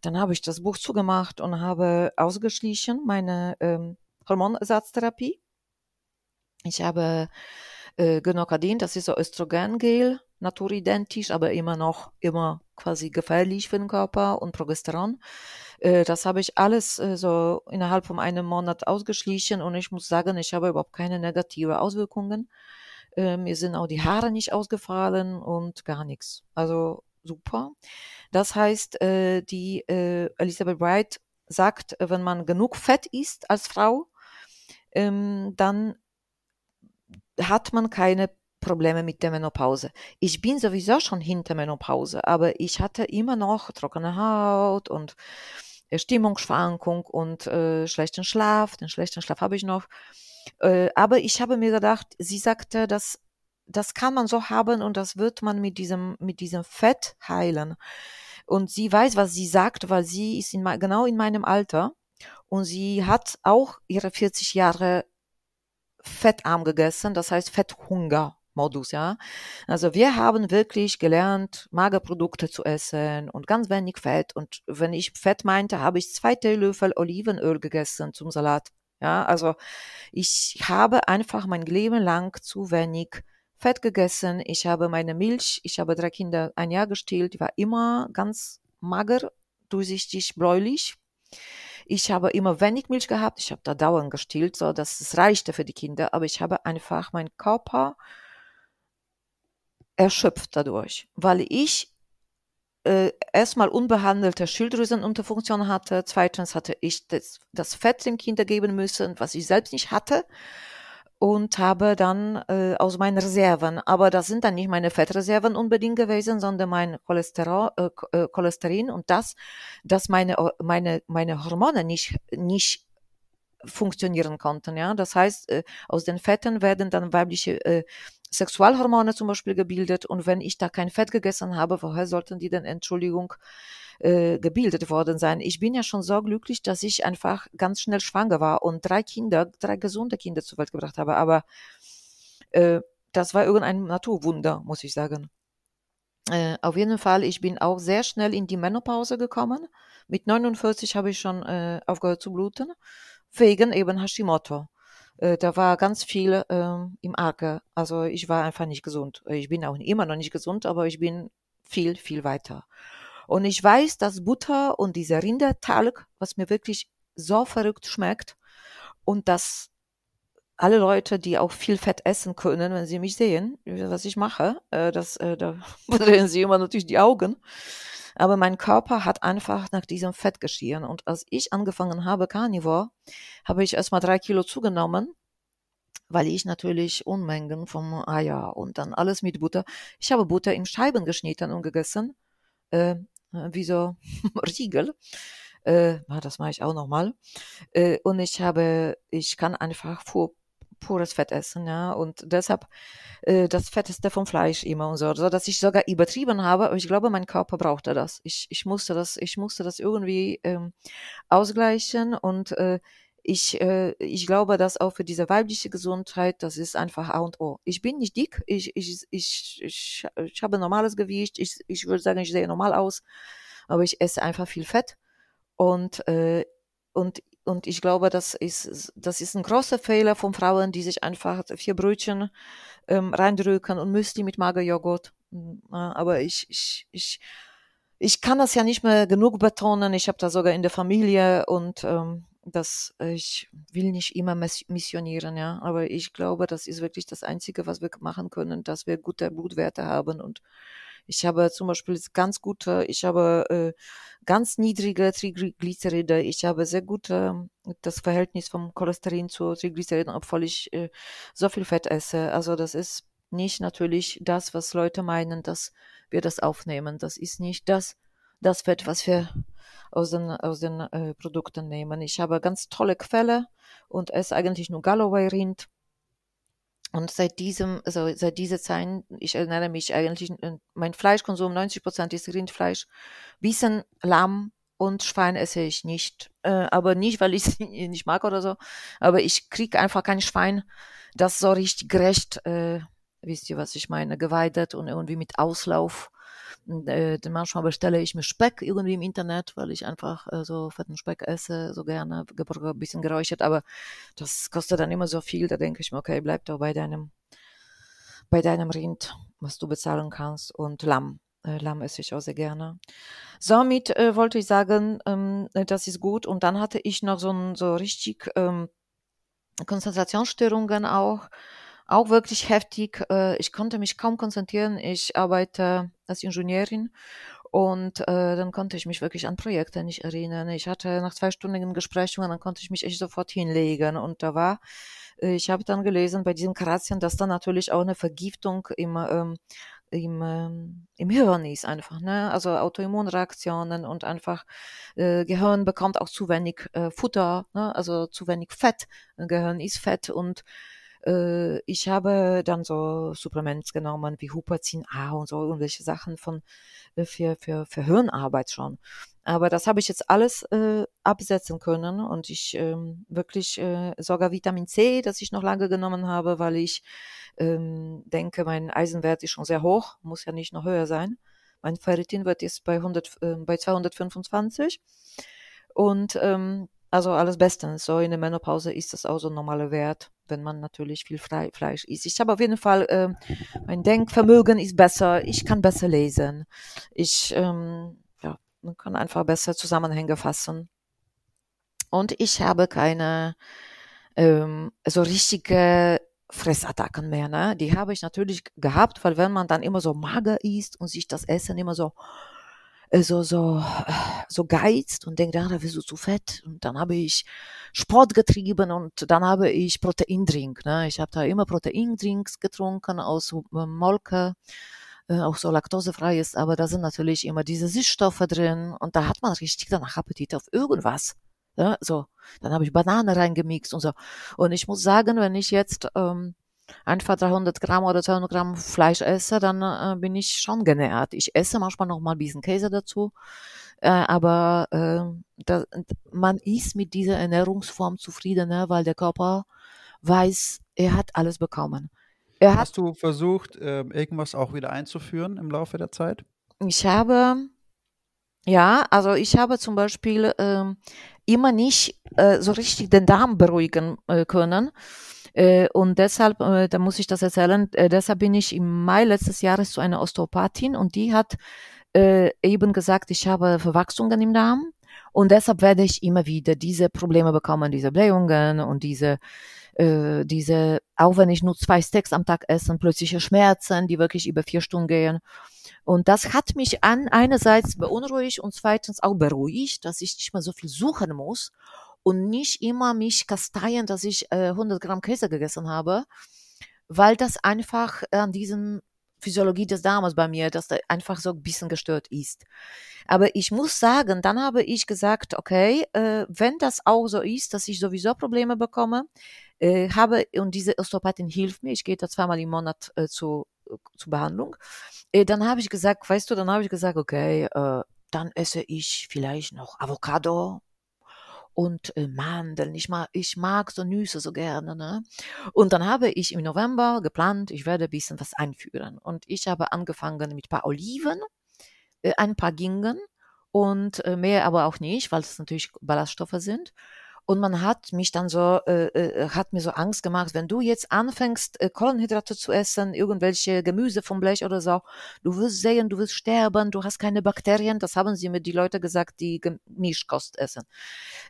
Speaker 4: dann habe ich das Buch zugemacht und habe ausgeschlichen meine ähm, Hormonersatztherapie. Ich habe äh, Genokadin, das ist so Östrogengel, naturidentisch, aber immer noch immer quasi gefährlich für den Körper und Progesteron. Äh, das habe ich alles äh, so innerhalb von einem Monat ausgeschlichen und ich muss sagen, ich habe überhaupt keine negative Auswirkungen. Äh, mir sind auch die Haare nicht ausgefallen und gar nichts. Also super. Das heißt, die Elizabeth Wright sagt, wenn man genug Fett isst als Frau, ähm, dann hat man keine Probleme mit der Menopause. Ich bin sowieso schon hinter Menopause, aber ich hatte immer noch trockene Haut und äh, Stimmungsschwankung und äh, schlechten Schlaf. Den schlechten Schlaf habe ich noch. Äh, aber ich habe mir gedacht, sie sagte, dass das kann man so haben und das wird man mit diesem, mit diesem Fett heilen. Und sie weiß, was sie sagt, weil sie ist in, genau in meinem Alter und sie hat auch ihre 40 Jahre fettarm gegessen, das heißt Fetthunger. Modus, ja. Also wir haben wirklich gelernt, Magerprodukte zu essen und ganz wenig Fett. Und wenn ich Fett meinte, habe ich zwei Teelöffel Olivenöl gegessen zum Salat. Ja, also ich habe einfach mein Leben lang zu wenig Fett gegessen, ich habe meine Milch, ich habe drei Kinder ein Jahr gestillt, die war immer ganz mager, durchsichtig, bläulich. Ich habe immer wenig Milch gehabt, ich habe da dauernd gestillt, so dass es reichte für die Kinder, aber ich habe einfach meinen Körper erschöpft dadurch, weil ich äh, erstmal unbehandelte Schilddrüsenunterfunktion hatte, zweitens hatte ich das, das Fett dem Kinder geben müssen, was ich selbst nicht hatte und habe dann äh, aus meinen Reserven, aber das sind dann nicht meine Fettreserven unbedingt gewesen, sondern mein Cholesterol, äh, äh Cholesterin und das, dass meine, meine, meine Hormone nicht, nicht funktionieren konnten. Ja? Das heißt, äh, aus den Fetten werden dann weibliche äh, Sexualhormone zum Beispiel gebildet und wenn ich da kein Fett gegessen habe, woher sollten die denn, Entschuldigung, äh, gebildet worden sein? Ich bin ja schon so glücklich, dass ich einfach ganz schnell schwanger war und drei Kinder, drei gesunde Kinder zur Welt gebracht habe, aber äh, das war irgendein Naturwunder, muss ich sagen. Äh, auf jeden Fall, ich bin auch sehr schnell in die Menopause gekommen. Mit 49 habe ich schon äh, aufgehört zu bluten, wegen eben Hashimoto. Äh, da war ganz viel ähm, im Arge. Also ich war einfach nicht gesund. Ich bin auch immer noch nicht gesund, aber ich bin viel, viel weiter. Und ich weiß, dass Butter und dieser Rindertalg, was mir wirklich so verrückt schmeckt und dass alle Leute, die auch viel Fett essen können, wenn sie mich sehen, was ich mache, äh, das, äh, da drehen sie immer natürlich die Augen. Aber mein Körper hat einfach nach diesem Fett geschrien. Und als ich angefangen habe, Carnivore, habe ich erstmal drei Kilo zugenommen, weil ich natürlich Unmengen vom Eier und dann alles mit Butter. Ich habe Butter in Scheiben geschnitten und gegessen, äh, wie so Riegel. Äh, das mache ich auch nochmal. Äh, und ich habe, ich kann einfach pur, pures Fett essen, ja. Und deshalb äh, das Fetteste vom Fleisch immer und so, so, dass ich sogar übertrieben habe, aber ich glaube, mein Körper brauchte das. Ich, ich musste das, ich musste das irgendwie ähm, ausgleichen und äh, ich, äh, ich glaube, dass auch für diese weibliche Gesundheit, das ist einfach A und O. Ich bin nicht dick, ich, ich, ich, ich, ich habe normales Gewicht, ich, ich würde sagen, ich sehe normal aus, aber ich esse einfach viel Fett und, äh, und und ich glaube, das ist, das ist ein großer Fehler von Frauen, die sich einfach vier Brötchen ähm, reindrücken und Müsli mit Magerjoghurt. Hm, aber ich, ich, ich, ich kann das ja nicht mehr genug betonen. Ich habe da sogar in der Familie und ähm, das, ich will nicht immer missionieren, ja. Aber ich glaube, das ist wirklich das Einzige, was wir machen können, dass wir gute Blutwerte haben und ich habe zum Beispiel ganz gute, ich habe äh, ganz niedrige Triglyceride, ich habe sehr gute das Verhältnis vom Cholesterin zu Triglyceriden, obwohl ich äh, so viel Fett esse. Also das ist nicht natürlich das, was Leute meinen, dass wir das aufnehmen. Das ist nicht das, das Fett, was wir aus den, aus den äh, Produkten nehmen. Ich habe ganz tolle Quelle und esse eigentlich nur Galloway-Rind und seit diesem, also seit dieser Zeit, ich erinnere mich eigentlich, äh, mein Fleischkonsum, 90 Prozent ist Rindfleisch, bisschen Lamm und Schwein esse ich nicht. Äh, aber nicht, weil ich es nicht mag oder so. Aber ich kriege einfach kein Schwein, das so richtig gerecht, äh, wisst ihr, was ich meine, geweidet und irgendwie mit Auslauf äh, manchmal bestelle ich mir Speck irgendwie im Internet, weil ich einfach äh, so fetten Speck esse, so gerne, ein bisschen geräuchert, aber das kostet dann immer so viel, da denke ich mir, okay, bleib doch bei deinem, bei deinem Rind, was du bezahlen kannst und Lamm. Äh, Lamm esse ich auch sehr gerne. Somit äh, wollte ich sagen, ähm, das ist gut. Und dann hatte ich noch so, ein, so richtig ähm, Konzentrationsstörungen auch auch wirklich heftig. Äh, ich konnte mich kaum konzentrieren. Ich arbeite als Ingenieurin und äh, dann konnte ich mich wirklich an Projekte nicht erinnern. Ich hatte nach zweistündigen Gesprächen, dann konnte ich mich echt sofort hinlegen. Und da war, äh, ich habe dann gelesen bei diesen Karazien, dass da natürlich auch eine Vergiftung im, ähm, im, ähm, im Hirn ist einfach, ne? Also Autoimmunreaktionen und einfach äh, Gehirn bekommt auch zu wenig äh, Futter, ne? Also zu wenig Fett. Gehirn ist Fett und äh, ich habe dann so Supplements genommen wie Huperzin A und so irgendwelche Sachen von äh, für, für, für Hirnarbeit schon. Aber das habe ich jetzt alles äh, absetzen können und ich ähm, wirklich äh, sogar Vitamin C, das ich noch lange genommen habe, weil ich ähm, denke, mein Eisenwert ist schon sehr hoch, muss ja nicht noch höher sein. Mein Ferritinwert ist bei, 100, äh, bei 225 und ähm, also alles bestens. So in der Menopause ist das auch so ein normaler Wert. Wenn man natürlich viel Fre Fleisch isst. Ich habe auf jeden Fall, äh, mein Denkvermögen ist besser, ich kann besser lesen, ich ähm, ja, kann einfach besser Zusammenhänge fassen. Und ich habe keine ähm, so richtige Fressattacken mehr. Ne? Die habe ich natürlich gehabt, weil wenn man dann immer so mager isst und sich das Essen immer so äh, so so so geizt und denkt, ja, da bist du zu fett. Und dann habe ich Sport getrieben und dann habe ich Proteindrink. Ne? Ich habe da immer Proteindrinks getrunken aus Molke, äh, auch so laktosefrei ist, aber da sind natürlich immer diese Süßstoffe drin und da hat man richtig danach Appetit auf irgendwas. Ja, so, dann habe ich Banane reingemixt und so. Und ich muss sagen, wenn ich jetzt ähm, einfach 300 Gramm oder 200 Gramm Fleisch esse, dann äh, bin ich schon genährt. Ich esse manchmal noch mal ein bisschen Käse dazu, äh, aber äh, da, man ist mit dieser Ernährungsform zufrieden, ne, weil der Körper weiß, er hat alles bekommen. Er
Speaker 3: Hast du versucht, äh, irgendwas auch wieder einzuführen im Laufe der Zeit?
Speaker 4: Ich habe ja, also ich habe zum Beispiel ähm, immer nicht äh, so richtig den Darm beruhigen äh, können. Äh, und deshalb, da muss ich das erzählen, äh, deshalb bin ich im Mai letztes Jahres zu einer Osteopathin und die hat äh, eben gesagt, ich habe Verwachsungen im Darm und deshalb werde ich immer wieder diese Probleme bekommen, diese Blähungen und diese äh, diese, auch wenn ich nur zwei Steaks am Tag esse, plötzliche Schmerzen, die wirklich über vier Stunden gehen. Und das hat mich an einerseits beunruhigt und zweitens auch beruhigt, dass ich nicht mehr so viel suchen muss und nicht immer mich kasteien, dass ich äh, 100 Gramm Käse gegessen habe, weil das einfach an diesen Physiologie des Darmes bei mir, dass der einfach so ein bisschen gestört ist. Aber ich muss sagen, dann habe ich gesagt, okay, äh, wenn das auch so ist, dass ich sowieso Probleme bekomme, äh, habe und diese Osteopathin hilft mir, ich gehe da zweimal im Monat äh, zu zur Behandlung. Äh, dann habe ich gesagt, weißt du, dann habe ich gesagt, okay, äh, dann esse ich vielleicht noch Avocado und äh, Mandeln. Ich mag, ich mag so Nüsse so gerne. Ne? Und dann habe ich im November geplant, ich werde ein bisschen was einführen. Und ich habe angefangen mit ein paar Oliven, äh, ein paar Gingen und äh, mehr aber auch nicht, weil es natürlich Ballaststoffe sind. Und man hat mich dann so, äh, äh, hat mir so Angst gemacht, wenn du jetzt anfängst, äh, Kohlenhydrate zu essen, irgendwelche Gemüse vom Blech oder so, du wirst sehen, du wirst sterben, du hast keine Bakterien. Das haben sie mir die Leute gesagt, die Mischkost essen.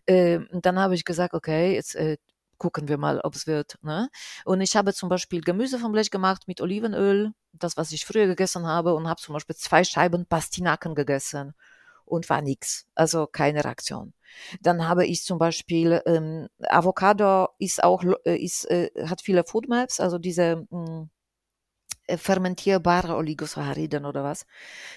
Speaker 4: Äh, dann habe ich gesagt, okay, jetzt äh, gucken wir mal, ob es wird. Ne? Und ich habe zum Beispiel Gemüse vom Blech gemacht mit Olivenöl, das, was ich früher gegessen habe, und habe zum Beispiel zwei Scheiben Pastinaken gegessen und war nix, also keine Reaktion. Dann habe ich zum Beispiel ähm, Avocado ist auch äh, ist äh, hat viele Foodmaps, also diese mh, hm, äh, fermentierbare Oligosacchariden oder was.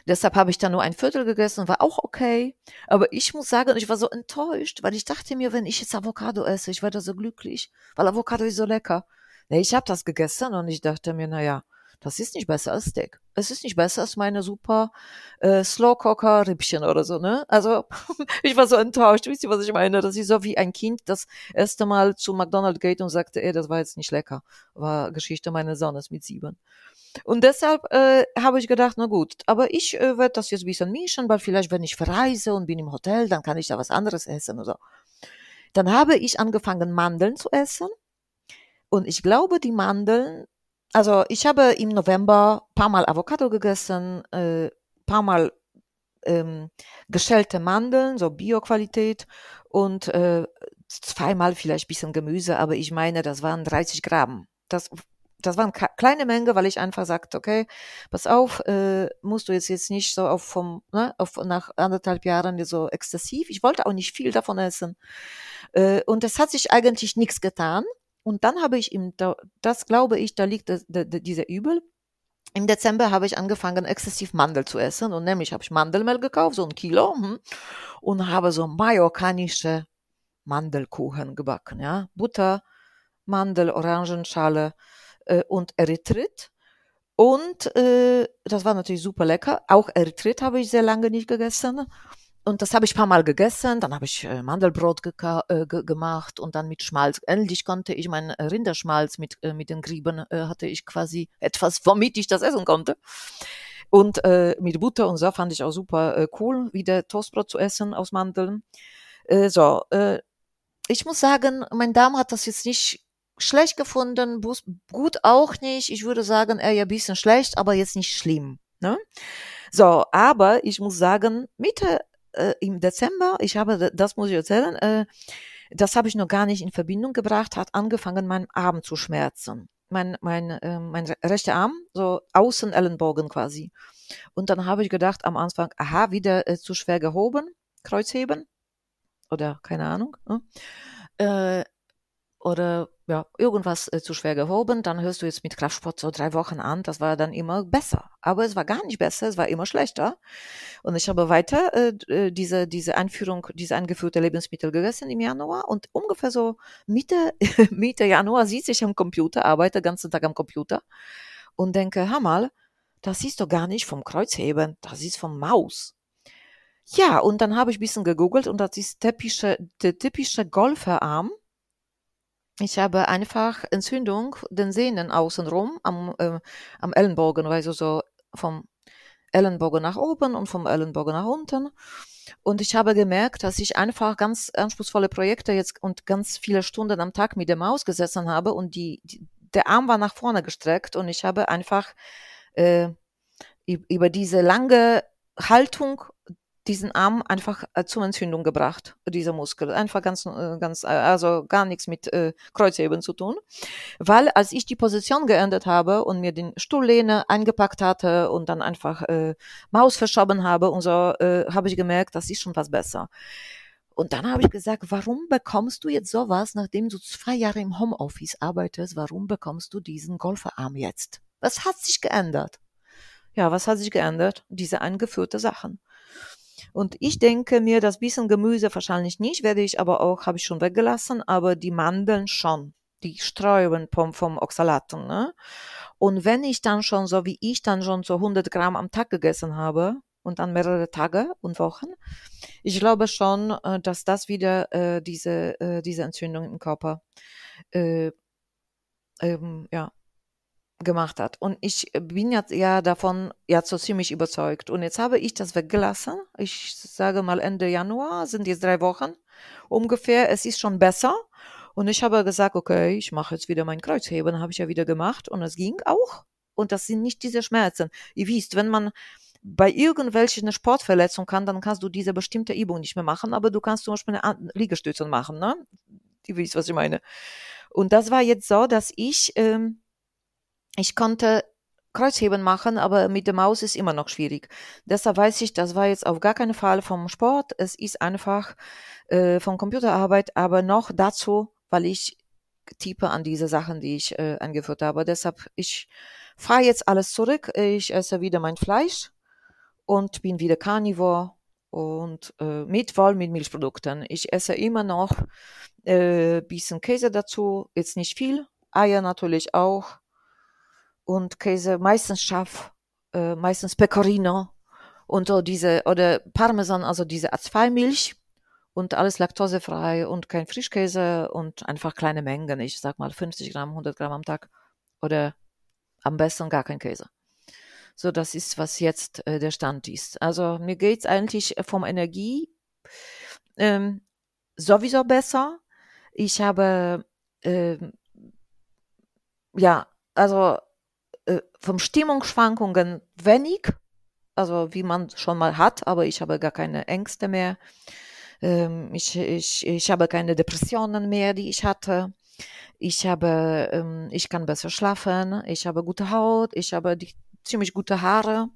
Speaker 4: Deshalb habe ich dann nur ein Viertel gegessen, war auch okay. Aber ich muss sagen, ich war so enttäuscht, weil ich dachte mir, wenn ich jetzt Avocado esse, ich werde so glücklich, weil Avocado ist so lecker. Nee, ich habe das gegessen und ich dachte mir, na ja, das ist nicht besser als Steak. Es ist nicht besser als meine super äh, Slow Cooker Rippchen oder so, ne? Also ich war so enttäuscht. Wisst ihr, was ich meine? Das ist so wie ein Kind, das erste Mal zu McDonald's geht und sagte, ey, das war jetzt nicht lecker. War Geschichte meines Sohnes mit sieben. Und deshalb äh, habe ich gedacht, na gut, aber ich äh, werde das jetzt ein bisschen mischen, weil vielleicht, wenn ich verreise und bin im Hotel, dann kann ich da was anderes essen oder so. Dann habe ich angefangen, Mandeln zu essen. Und ich glaube, die Mandeln also ich habe im November paar Mal Avocado gegessen, äh, paar Mal ähm, geschälte Mandeln, so Bio-Qualität und äh, zweimal vielleicht bisschen Gemüse, aber ich meine, das waren 30 Gramm. Das, das waren kleine Menge, weil ich einfach sagte, okay, pass auf, äh, musst du jetzt jetzt nicht so auf vom, ne, auf nach anderthalb Jahren so exzessiv. Ich wollte auch nicht viel davon essen. Äh, und es hat sich eigentlich nichts getan. Und dann habe ich ihm, das glaube ich, da liegt das, da, dieser Übel. Im Dezember habe ich angefangen, exzessiv Mandel zu essen. Und nämlich habe ich Mandelmehl gekauft, so ein Kilo, hm, und habe so mallorcanische Mandelkuchen gebacken. Ja? Butter, Mandel, Orangenschale äh, und Erythrit. Und äh, das war natürlich super lecker. Auch Erythrit habe ich sehr lange nicht gegessen und das habe ich ein paar Mal gegessen. Dann habe ich äh, Mandelbrot äh, gemacht und dann mit Schmalz. Endlich konnte ich meinen Rinderschmalz mit, äh, mit den Grieben, äh, hatte ich quasi etwas, womit ich das essen konnte. Und äh, mit Butter und so fand ich auch super äh, cool, wieder Toastbrot zu essen aus Mandeln. so, ich muss sagen, mein Darm hat das jetzt nicht schlecht gefunden, gut auch nicht. Ich würde sagen, eher ein bisschen schlecht, aber jetzt nicht schlimm. Ne? So, aber ich muss sagen, Mitte äh, im Dezember, ich habe, das muss ich erzählen, äh, das habe ich noch gar nicht in Verbindung gebracht, hat angefangen, mein Arm zu schmerzen. Mein, mein, äh, mein re- rechter Arm, so außen Ellenbogen quasi. Und dann habe ich gedacht am Anfang, aha, wieder äh, zu schwer gehoben, Kreuzheben oder keine Ahnung. Ne? Äh, oder ja, irgendwas äh, zu schwer gehoben, dann hörst du jetzt mit Kraftsport so drei Wochen an, das war dann immer besser. Aber es war gar nicht besser, es war immer schlechter. Und ich habe weiter äh, äh, diese, diese Einführung, diese eingeführte Lebensmittel gegessen im Januar und ungefähr so Mitte, Mitte Januar sitze ich am Computer, arbeite den ganzen Tag am Computer und denke, hör mal, das ist doch gar nicht vom Kreuzheben, das ist vom Maus. Ja, und dann habe ich ein bisschen gegoogelt und das ist typische, der typische Golferarm. Ich habe einfach Entzündung den Sehnen außenrum am, äh, am Ellenbogen, also so vom Ellenbogen nach oben und vom Ellenbogen nach unten. Und ich habe gemerkt, dass ich einfach ganz anspruchsvolle Projekte jetzt und ganz viele Stunden am Tag mit der Maus gesessen habe und die, die der Arm war nach vorne gestreckt und ich habe einfach äh, über diese lange Haltung diesen Arm einfach äh, zur Entzündung gebracht, dieser Muskel. Einfach ganz, äh, ganz, äh, also gar nichts mit äh, Kreuzheben zu tun. Weil als ich die Position geändert habe und mir den Stuhllehne eingepackt hatte und dann einfach äh, Maus verschoben habe und so, äh, habe ich gemerkt, das ist schon was besser. Und dann habe ich gesagt, warum bekommst du jetzt sowas, nachdem du zwei Jahre im Homeoffice arbeitest, warum bekommst du diesen Golferarm jetzt? Was hat sich geändert? Ja, was hat sich geändert? Diese eingeführte Sachen. Und ich denke mir, das bisschen Gemüse wahrscheinlich nicht, werde ich aber auch, habe ich schon weggelassen, aber die Mandeln schon. Die Streuben vom, vom Oxalaten, ne? Und wenn ich dann schon, so wie ich dann schon so 100 Gramm am Tag gegessen habe und dann mehrere Tage und Wochen, ich glaube schon, äh, dass das wieder äh, diese, äh, diese Entzündung im Körper äh, ähm, ja, gemacht hat. Und ich bin jetzt ja davon ja so ziemlich überzeugt. Und jetzt habe ich das weggelassen. Ich sage mal Ende Januar, sind jetzt drei Wochen ungefähr. Es ist schon besser. Und ich habe gesagt, okay, ich mache jetzt wieder mein Kreuzheben, habe ich ja wieder gemacht und es ging auch. Und das sind nicht diese Schmerzen. Ihr wisst, wenn man bei irgendwelchen eine Sportverletzung kann, dann kannst du diese bestimmte Übung nicht mehr machen, aber du kannst zum Beispiel eine Liegestütze machen, ne? Ihr wisst, was ich meine. Und das war jetzt so, dass ich, ähm, ich konnte Kreuzheben machen, aber mit der Maus ist immer noch schwierig. Deshalb weiß ich, das war jetzt auf gar keinen Fall vom Sport. Es ist einfach äh, von Computerarbeit, aber noch dazu, weil ich tippe an diese Sachen, die ich äh, eingeführt habe. Deshalb, ich fahre jetzt alles zurück. Ich esse wieder mein Fleisch und bin wieder Carnivore und äh, mit voll mit Milchprodukten. Ich esse immer noch äh, bisschen Käse dazu, jetzt nicht viel, Eier natürlich auch und Käse meistens scharf, äh, meistens Pecorino und so diese oder Parmesan, also diese A2-Milch und alles laktosefrei und kein Frischkäse und einfach kleine Mengen. Ich sag mal 50 Gramm, 100 Gramm am Tag oder am besten gar kein Käse. So, das ist, was jetzt äh, der Stand ist. Also mir geht's eigentlich vom Energie ähm, sowieso besser. Ich habe ähm, ja, also äh, vom Stimmungsschwankungen wenig, also wie man schon mal hat, aber ich habe gar keine Ängste mehr. Ähm, ich, ich, ich habe keine Depressionen mehr, die ich hatte. Ich habe, ähm, ich kann besser schlafen. Ich habe gute Haut. Ich habe die, ziemlich gute Haare.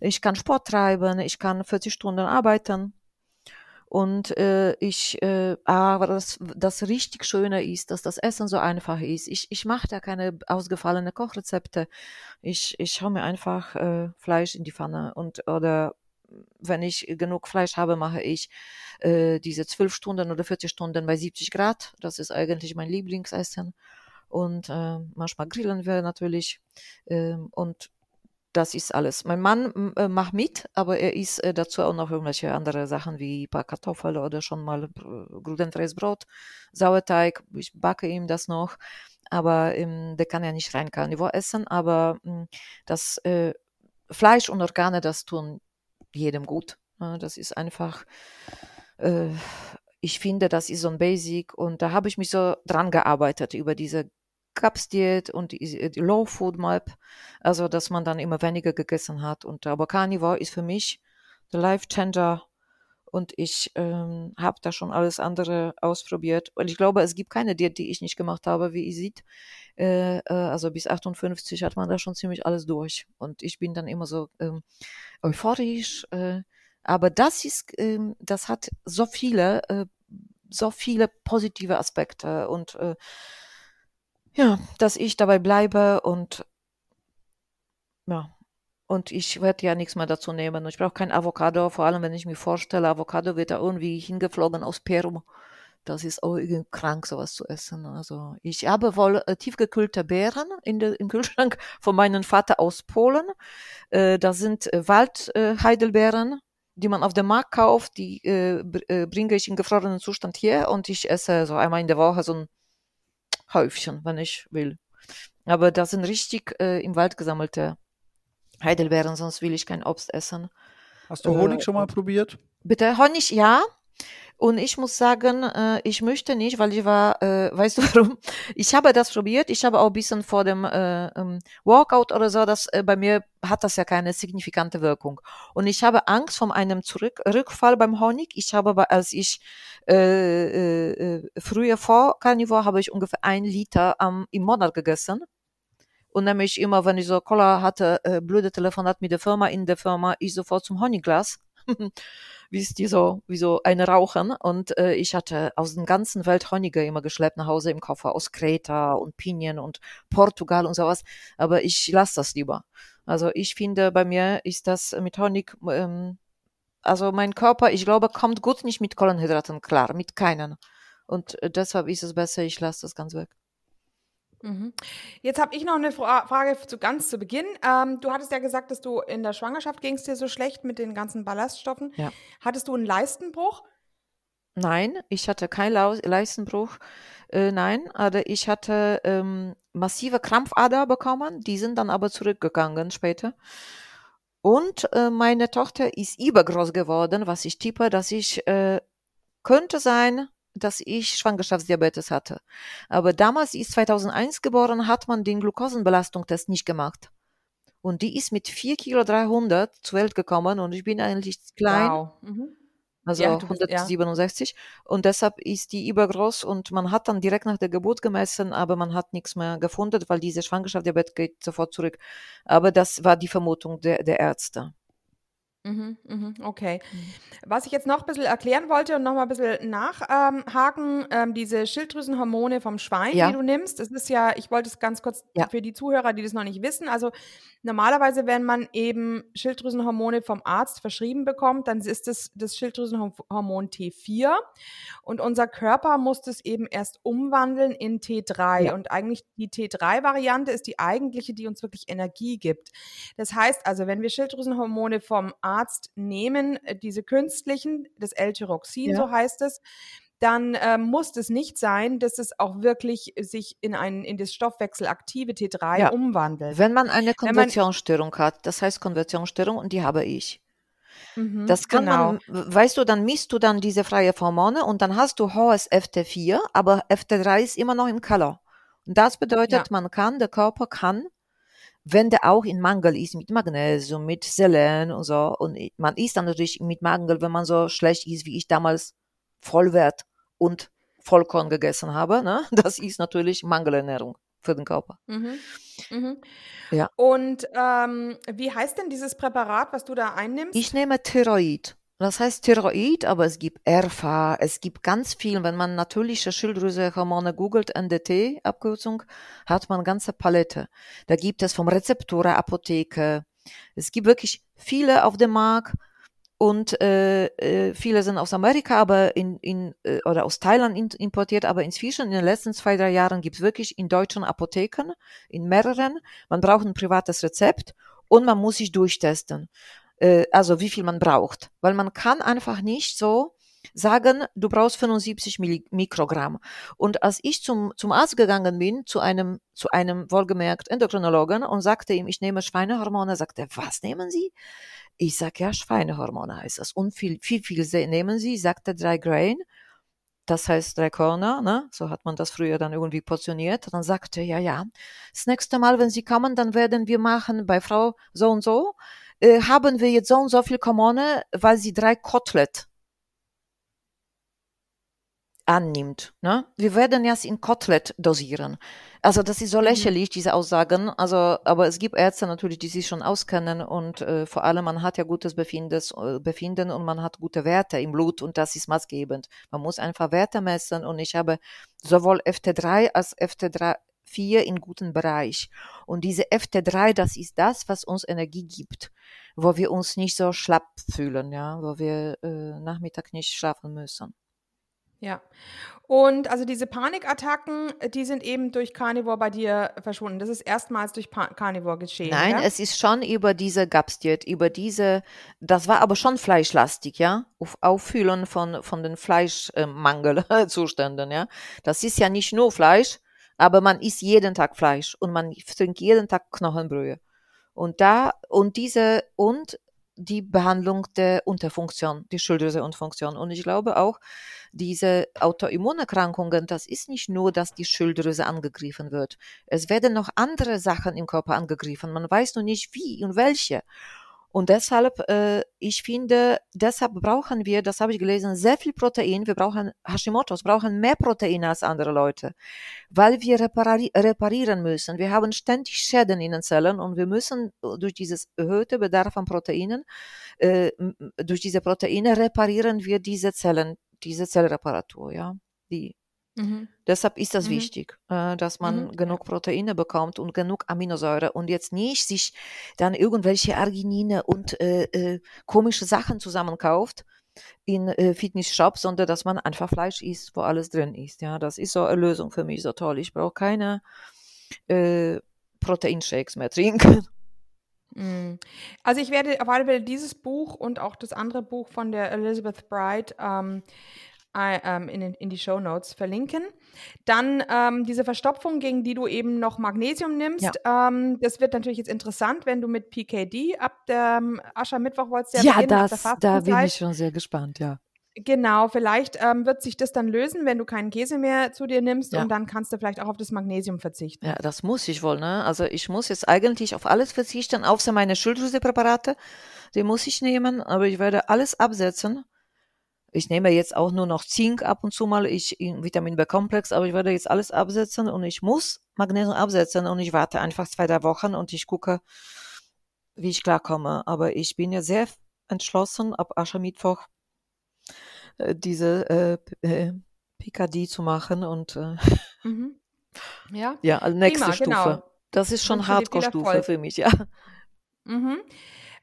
Speaker 4: Ich kann Sport treiben. Ich kann 40 Stunden arbeiten. Und äh, ich, äh, aber das, das richtig Schöne ist, dass das Essen so einfach ist. Ich, ich mache da keine ausgefallene Kochrezepte. Ich, ich hau mir einfach äh, Fleisch in die Pfanne und oder wenn ich genug Fleisch habe, mache ich äh, diese 12 Stunden oder 40 Stunden bei 70 Grad. Das ist eigentlich mein Lieblingsessen. Und äh, manchmal grillen wir natürlich. ähm, und das ist alles. Mein Mann äh, macht mit, aber er isst äh, dazu auch noch irgendwelche andere Sachen wie ein paar Kartoffeln oder schon mal äh, glutenfreies Brot, Sauerteig. Ich backe ihm das noch, aber ähm, der kann ja nicht rein Carnivore essen. Aber mh, das äh, Fleisch und Organe, das tun jedem gut. Äh, Das ist einfach, äh, ich finde, das ist so ein Basic und da habe ich mich so dran gearbeitet über diese Diät und die, die Low Food Map, also dass man dann immer weniger gegessen hat und aber Carnivore ist für mich der Life Changer und ich ähm, habe da schon alles andere ausprobiert. Und ich glaube, es gibt keine Diät, die ich nicht gemacht habe, wie ihr seht. Äh, äh, also bis 58 hat man da schon ziemlich alles durch. Und ich bin dann immer so ähm, euphorisch. Äh, aber das ist, ähm, das hat so viele, äh, so viele positive Aspekte und äh, ja, dass ich dabei bleibe und ja, und ich werde ja nichts mehr dazu nehmen. Ich brauche kein Avocado, vor allem wenn ich mir vorstelle, Avocado wird da irgendwie hingeflogen aus Peru. Das ist auch irgendwie krank, sowas zu essen. Also ich habe wohl äh, tiefgekühlte Beeren in de, im Kühlschrank von meinem Vater aus Polen. Äh, das sind äh, Waldheidelbeeren, die man auf dem Markt kauft. Die äh, äh, bringe ich in gefrorenen Zustand hier und ich esse so einmal in der Woche so ein Häufchen, wenn ich will. Aber das sind richtig äh, im Wald gesammelte Heidelbeeren, sonst will ich kein Obst essen.
Speaker 3: Hast du Honig äh, schon mal probiert?
Speaker 4: Bitte, Honig, ja. Und ich muss sagen, äh, ich möchte nicht, weil ich war, äh, weißt du warum? Ich habe das probiert. Ich habe auch ein bisschen vor dem äh, ähm, Walkout oder so, das äh, bei mir hat das ja keine signifikante Wirkung. Und ich habe Angst vor einem Zurück Rückfall beim Honig. Ich habe, als ich äh, äh, äh, früher vor Carnivore habe ich ungefähr ein Liter ähm, im Monat gegessen. Und nämlich immer, wenn ich so Cola hatte, äh, blöde Telefonat mit der Firma, in der Firma, ich sofort zum Honigglas. Wie es die so, wie so eine rauchen. Und äh, ich hatte aus der ganzen Welt Honige immer geschleppt nach Hause im Koffer, aus Kreta und Pinien und Portugal und sowas. Aber ich lasse das lieber. Also ich finde, bei mir ist das mit Honig, ähm, also mein Körper, ich glaube, kommt gut nicht mit Kohlenhydraten klar, mit keinen. Und äh, deshalb ist es besser, ich lasse das ganz weg.
Speaker 5: Mhm. Jetzt habe ich noch eine Fra Frage zu ganz zu Beginn. Ähm, du hattest ja gesagt, dass du in der Schwangerschaft ging es dir so schlecht mit den ganzen Ballaststoffen.
Speaker 4: Ja.
Speaker 5: Hattest du einen Leistenbruch?
Speaker 4: Nein, ich hatte keinen Leistenbruch. Äh, nein, aber ich hatte ähm, massive Krampfader bekommen. Die sind dann aber zurückgegangen später. Und äh, meine Tochter ist übergroß geworden, was ich tippe, dass ich äh, könnte sein, dass ich Schwangerschaftsdiabetes hatte. Aber damals ist 2001 geboren, hat man den Glukosenbelastungstest nicht gemacht. Und die ist mit 4 Kilo 300 zur Welt gekommen und ich bin eigentlich klein. Wow. Mhm. Also ja, 167. Ja. Und deshalb ist die übergroß und man hat dann direkt nach der Geburt gemessen, aber man hat nichts mehr gefunden, weil diese Schwangerschaftsdiabetes geht sofort zurück. Aber das war die Vermutung der, der Ärzte.
Speaker 5: Mhm, mhm, okay. Mhm. Was ich jetzt noch ein bisschen erklären wollte und noch mal ein bisschen nachhaken, ähm, diese Schilddrüsenhormone vom Schwein,
Speaker 4: Ja.
Speaker 5: die du nimmst, das ist ja ich wollte es ganz kurz
Speaker 4: Ja.
Speaker 5: für die Zuhörer, die das noch nicht wissen, also normalerweise, wenn man eben Schilddrüsenhormone vom Arzt verschrieben bekommt, dann ist es das Schilddrüsenhormon T4 und unser Körper muss das eben erst umwandeln in T3
Speaker 4: Ja.
Speaker 5: und eigentlich die T3-Variante ist die eigentliche, die uns wirklich Energie gibt. Das heißt also, wenn wir Schilddrüsenhormone vom Arzt nehmen, äh, diese künstlichen, das L-Tyroxin,
Speaker 4: Ja.
Speaker 5: so heißt es, dann ähm, muss es nicht sein, dass es auch wirklich sich in ein in das stoffwechselaktive T3
Speaker 4: Ja.
Speaker 5: umwandelt.
Speaker 4: Wenn man eine Konversionsstörung hat, das heißt Konversionsstörung und die habe ich.
Speaker 5: Mhm,
Speaker 4: Das kann
Speaker 5: genau.
Speaker 4: man, weißt du, dann misst du dann diese freie Hormone und dann hast du hohes FT4, aber FT3 ist immer noch im Keller. Und das bedeutet,
Speaker 5: Ja.
Speaker 4: man kann, der Körper kann, wenn der auch in Mangel ist mit Magnesium, mit Selen und so, und man ist dann natürlich mit Mangel, wenn man so schlecht ist, wie ich damals Vollwert und Vollkorn gegessen habe, ne? Das ist natürlich Mangelernährung für den Körper.
Speaker 5: Mhm. Mhm.
Speaker 4: Ja.
Speaker 5: Und ähm, wie heißt denn dieses Präparat, was du da einnimmst?
Speaker 4: Ich nehme Thyroid. Das heißt Thyroid, aber es gibt ERFA, es gibt ganz viel. Wenn man natürliche Schilddrüsehormone googelt, NDT, Abkürzung, hat man ganze Palette. Da gibt es vom Rezeptura Apotheke. Es gibt wirklich viele auf dem Markt und äh, äh, viele sind aus Amerika, aber in, in äh, oder aus Thailand importiert, aber inzwischen in den letzten zwei, drei Jahren gibt es wirklich in deutschen Apotheken, in mehreren. Man braucht ein privates Rezept und man muss sich durchtesten äh, also wie viel man braucht. Weil man kann einfach nicht so sagen, du brauchst 75 Milli Mikrogramm. Und als ich zum, zum Arzt gegangen bin, zu einem, zu einem wohlgemerkt Endokrinologen und sagte ihm, ich nehme Schweinehormone, sagte er, was nehmen Sie? Ich sag ja, Schweinehormone heißt das. Und viel, viel, viel nehmen Sie, sagte drei Grain. das heißt drei Körner, ne? so hat man das früher dann irgendwie portioniert. Dann sagte er, ja, ja, das nächste Mal, wenn Sie kommen, dann werden wir machen bei Frau so und so, äh, haben wir jetzt so und so viel Kommune, weil sie drei Kotelett annimmt. Ne? Wir werden es in Kotelett dosieren. Also das ist so lächerlich, diese Aussagen. Also, aber es gibt Ärzte natürlich, die sich schon auskennen und äh, vor allem man hat ja gutes Befindes, äh, Befinden und man hat gute Werte im Blut und das ist maßgebend. Man muss einfach Werte messen und ich habe sowohl FT3 als FT3 4 in guten Bereich. Und diese FT3, das ist das, was uns Energie gibt, wo wir uns nicht so schlapp fühlen, ja, wo wir äh, Nachmittag nicht schlafen müssen.
Speaker 5: Ja. Und also diese Panikattacken, die sind eben durch Carnivore bei dir verschwunden. Das ist erstmals durch pa Carnivore geschehen.
Speaker 4: Nein,
Speaker 5: ja?
Speaker 4: es ist schon über diese Gapstiert, über diese, das war aber schon fleischlastig, ja, auf Auffüllen von, von den Fleischmangelzuständen, ja. Das ist ja nicht nur Fleisch, aber man isst jeden Tag Fleisch und man trinkt jeden Tag Knochenbrühe. Und da, und diese, und die Behandlung der Unterfunktion, die Schilddrüse-Unterfunktion. Und ich glaube auch, diese Autoimmunerkrankungen, das ist nicht nur, dass die Schilddrüse angegriffen wird. Es werden noch andere Sachen im Körper angegriffen. Man weiß nur nicht wie und welche. Und deshalb, äh, ich finde, deshalb brauchen wir, das habe ich gelesen, sehr viel Protein. Wir brauchen, Hashimoto's brauchen mehr Protein als andere Leute, weil wir repari reparieren müssen. Wir haben ständig Schäden in den Zellen und wir müssen durch dieses erhöhte Bedarf an Proteinen, äh, durch diese Proteine reparieren wir diese Zellen, diese Zellreparatur, ja, die Mhm. Deshalb ist das mhm. wichtig, äh, dass man mhm. genug Proteine bekommt und genug Aminosäure und jetzt nicht sich dann irgendwelche Arginine und äh, äh, komische Sachen zusammenkauft in äh, Fitnessshops, sondern dass man einfach Fleisch isst, wo alles drin ist. Ja, das ist so eine Lösung für mich so toll. Ich brauche keine äh, Proteinshakes mehr trinken.
Speaker 5: Mhm. Also ich werde auf alle Fälle dieses Buch und auch das andere Buch von der Elizabeth Bright ähm, ähm, in, in die Show Notes verlinken. Dann ähm, diese Verstopfung, gegen die du eben noch Magnesium nimmst. Ja. Ähm, das wird natürlich jetzt interessant, wenn du mit PKD ab dem Aschermittwoch wolltest
Speaker 4: ja, ja das, da bin ich schon sehr gespannt, ja.
Speaker 5: Genau, vielleicht ähm, wird sich das dann lösen, wenn du keinen Käse mehr zu dir nimmst ja. und dann kannst du vielleicht auch auf das Magnesium verzichten.
Speaker 4: Ja, das muss ich wohl, ne? Also ich muss jetzt eigentlich auf alles verzichten, außer meine Schilddrüsepräparate. Die muss ich nehmen, aber ich werde alles absetzen ich nehme jetzt auch nur noch Zink ab und zu mal, ich Vitamin B-Komplex, aber ich werde jetzt alles absetzen und ich muss Magnesium absetzen und ich warte einfach zwei, drei Wochen und ich gucke, wie ich klarkomme. Aber ich bin ja sehr entschlossen, ab Aschermittwoch äh, diese äh, äh PKD zu machen und äh,
Speaker 5: mhm. ja,
Speaker 4: ja also nächste Prima, Stufe. Genau. Das ist schon Hardcore-Stufe für mich, ja.
Speaker 5: Mhm.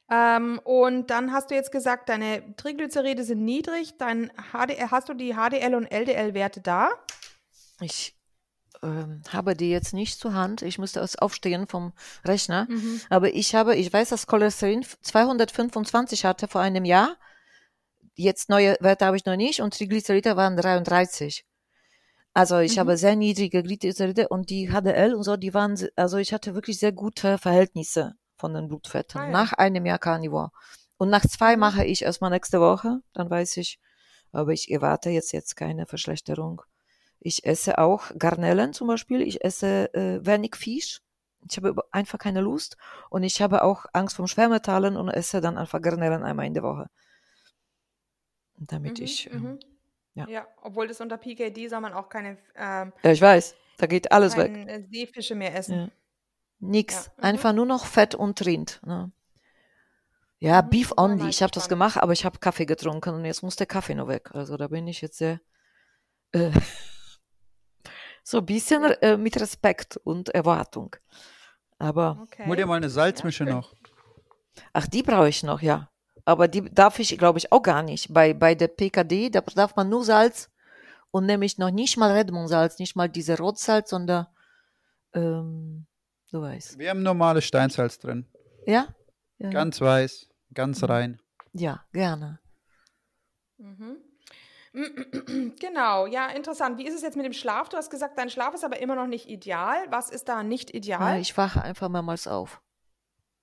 Speaker 5: Ähm, und dann hast du jetzt gesagt, deine Triglyceride sind niedrig. Dein HDL, hast du die HDL und LDL-Werte da?
Speaker 4: Ich ähm, habe die jetzt nicht zur Hand. Ich müsste aufstehen vom Rechner. Mhm. Aber ich habe, ich weiß, dass Cholesterin 225 hatte vor einem Jahr. Jetzt neue Werte habe ich noch nicht und Triglyceride waren 33. Also ich mhm. habe sehr niedrige Triglyceride und die HDL und so, die waren, also ich hatte wirklich sehr gute Verhältnisse von den Blutfetten. Ah, ja. Nach einem Jahr Carnivore. Und nach zwei mhm. mache ich erstmal nächste Woche, dann weiß ich, aber ich erwarte jetzt, jetzt keine Verschlechterung. Ich esse auch Garnelen zum Beispiel, ich esse äh, wenig Fisch. Ich habe einfach keine Lust und ich habe auch Angst vor Schwermetallen und esse dann einfach Garnelen einmal in der Woche. Damit mhm, ich. Ähm,
Speaker 5: ja. ja, obwohl das unter PKD soll man auch keine.
Speaker 4: Ähm, ja, ich weiß, da geht alles weg.
Speaker 5: Äh, Seefische mehr essen. Ja.
Speaker 4: Nix. Ja. Mhm. Einfach nur noch Fett und Rind. Ne? Ja, mhm. Beef only. Ich habe das gemacht, aber ich habe Kaffee getrunken und jetzt muss der Kaffee nur weg. Also da bin ich jetzt sehr äh, so ein bisschen äh, mit Respekt und Erwartung. Aber
Speaker 3: okay. hol dir mal eine Salzmische ja. noch.
Speaker 4: Ach, die brauche ich noch, ja. Aber die darf ich, glaube ich, auch gar nicht. Bei, bei der PKD, da darf man nur Salz und nämlich noch nicht mal Redmond-Salz, nicht mal diese Rotsalz, sondern ähm, Du weißt.
Speaker 3: Wir haben normales Steinsalz drin.
Speaker 4: Ja?
Speaker 3: ja. Ganz weiß, ganz mhm. rein.
Speaker 4: Ja, gerne.
Speaker 5: Mhm. Genau, ja, interessant. Wie ist es jetzt mit dem Schlaf? Du hast gesagt, dein Schlaf ist aber immer noch nicht ideal. Was ist da nicht ideal?
Speaker 4: Ja, ich wache einfach mehrmals auf.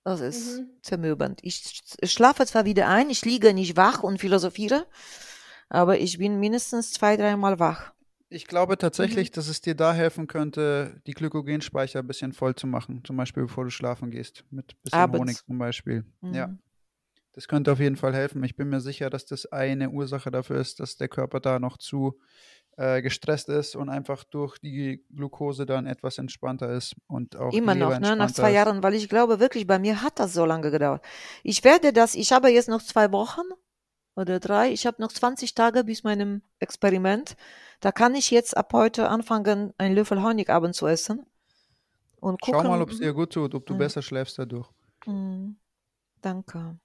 Speaker 4: Das ist mhm. zermürbend. Ich schlafe zwar wieder ein, ich liege nicht wach und philosophiere, aber ich bin mindestens zwei, dreimal wach.
Speaker 3: Ich glaube
Speaker 4: Mhm.
Speaker 3: tatsächlich, dass es dir da helfen könnte, die Glykogenspeicher ein bisschen voll zu machen. Zum Beispiel, bevor du schlafen gehst. Mit ein bisschen
Speaker 4: Abends.
Speaker 3: Honig zum Beispiel. Ja.
Speaker 4: Mhm.
Speaker 3: Das könnte auf jeden Fall helfen. Ich bin mir sicher, dass das eine Ursache dafür ist, dass der Körper da noch zu äh, gestresst ist und einfach durch die Glucose dann etwas entspannter ist und auch
Speaker 4: Immer noch, ne, nach zwei. Jahren, weil ich glaube wirklich, bei mir hat das so lange gedauert. Ich werde das, ich habe jetzt noch zwei Wochen oder drei, ich habe noch 20 Tage bis meinem Experiment. Da kann ich jetzt ab heute anfangen, einen Löffel Honig abends zu essen und
Speaker 3: Schau
Speaker 4: gucken.
Speaker 3: mal, ob es dir gut tut, ob du
Speaker 4: Mhm.
Speaker 3: besser schläfst dadurch.
Speaker 4: Mhm. Danke.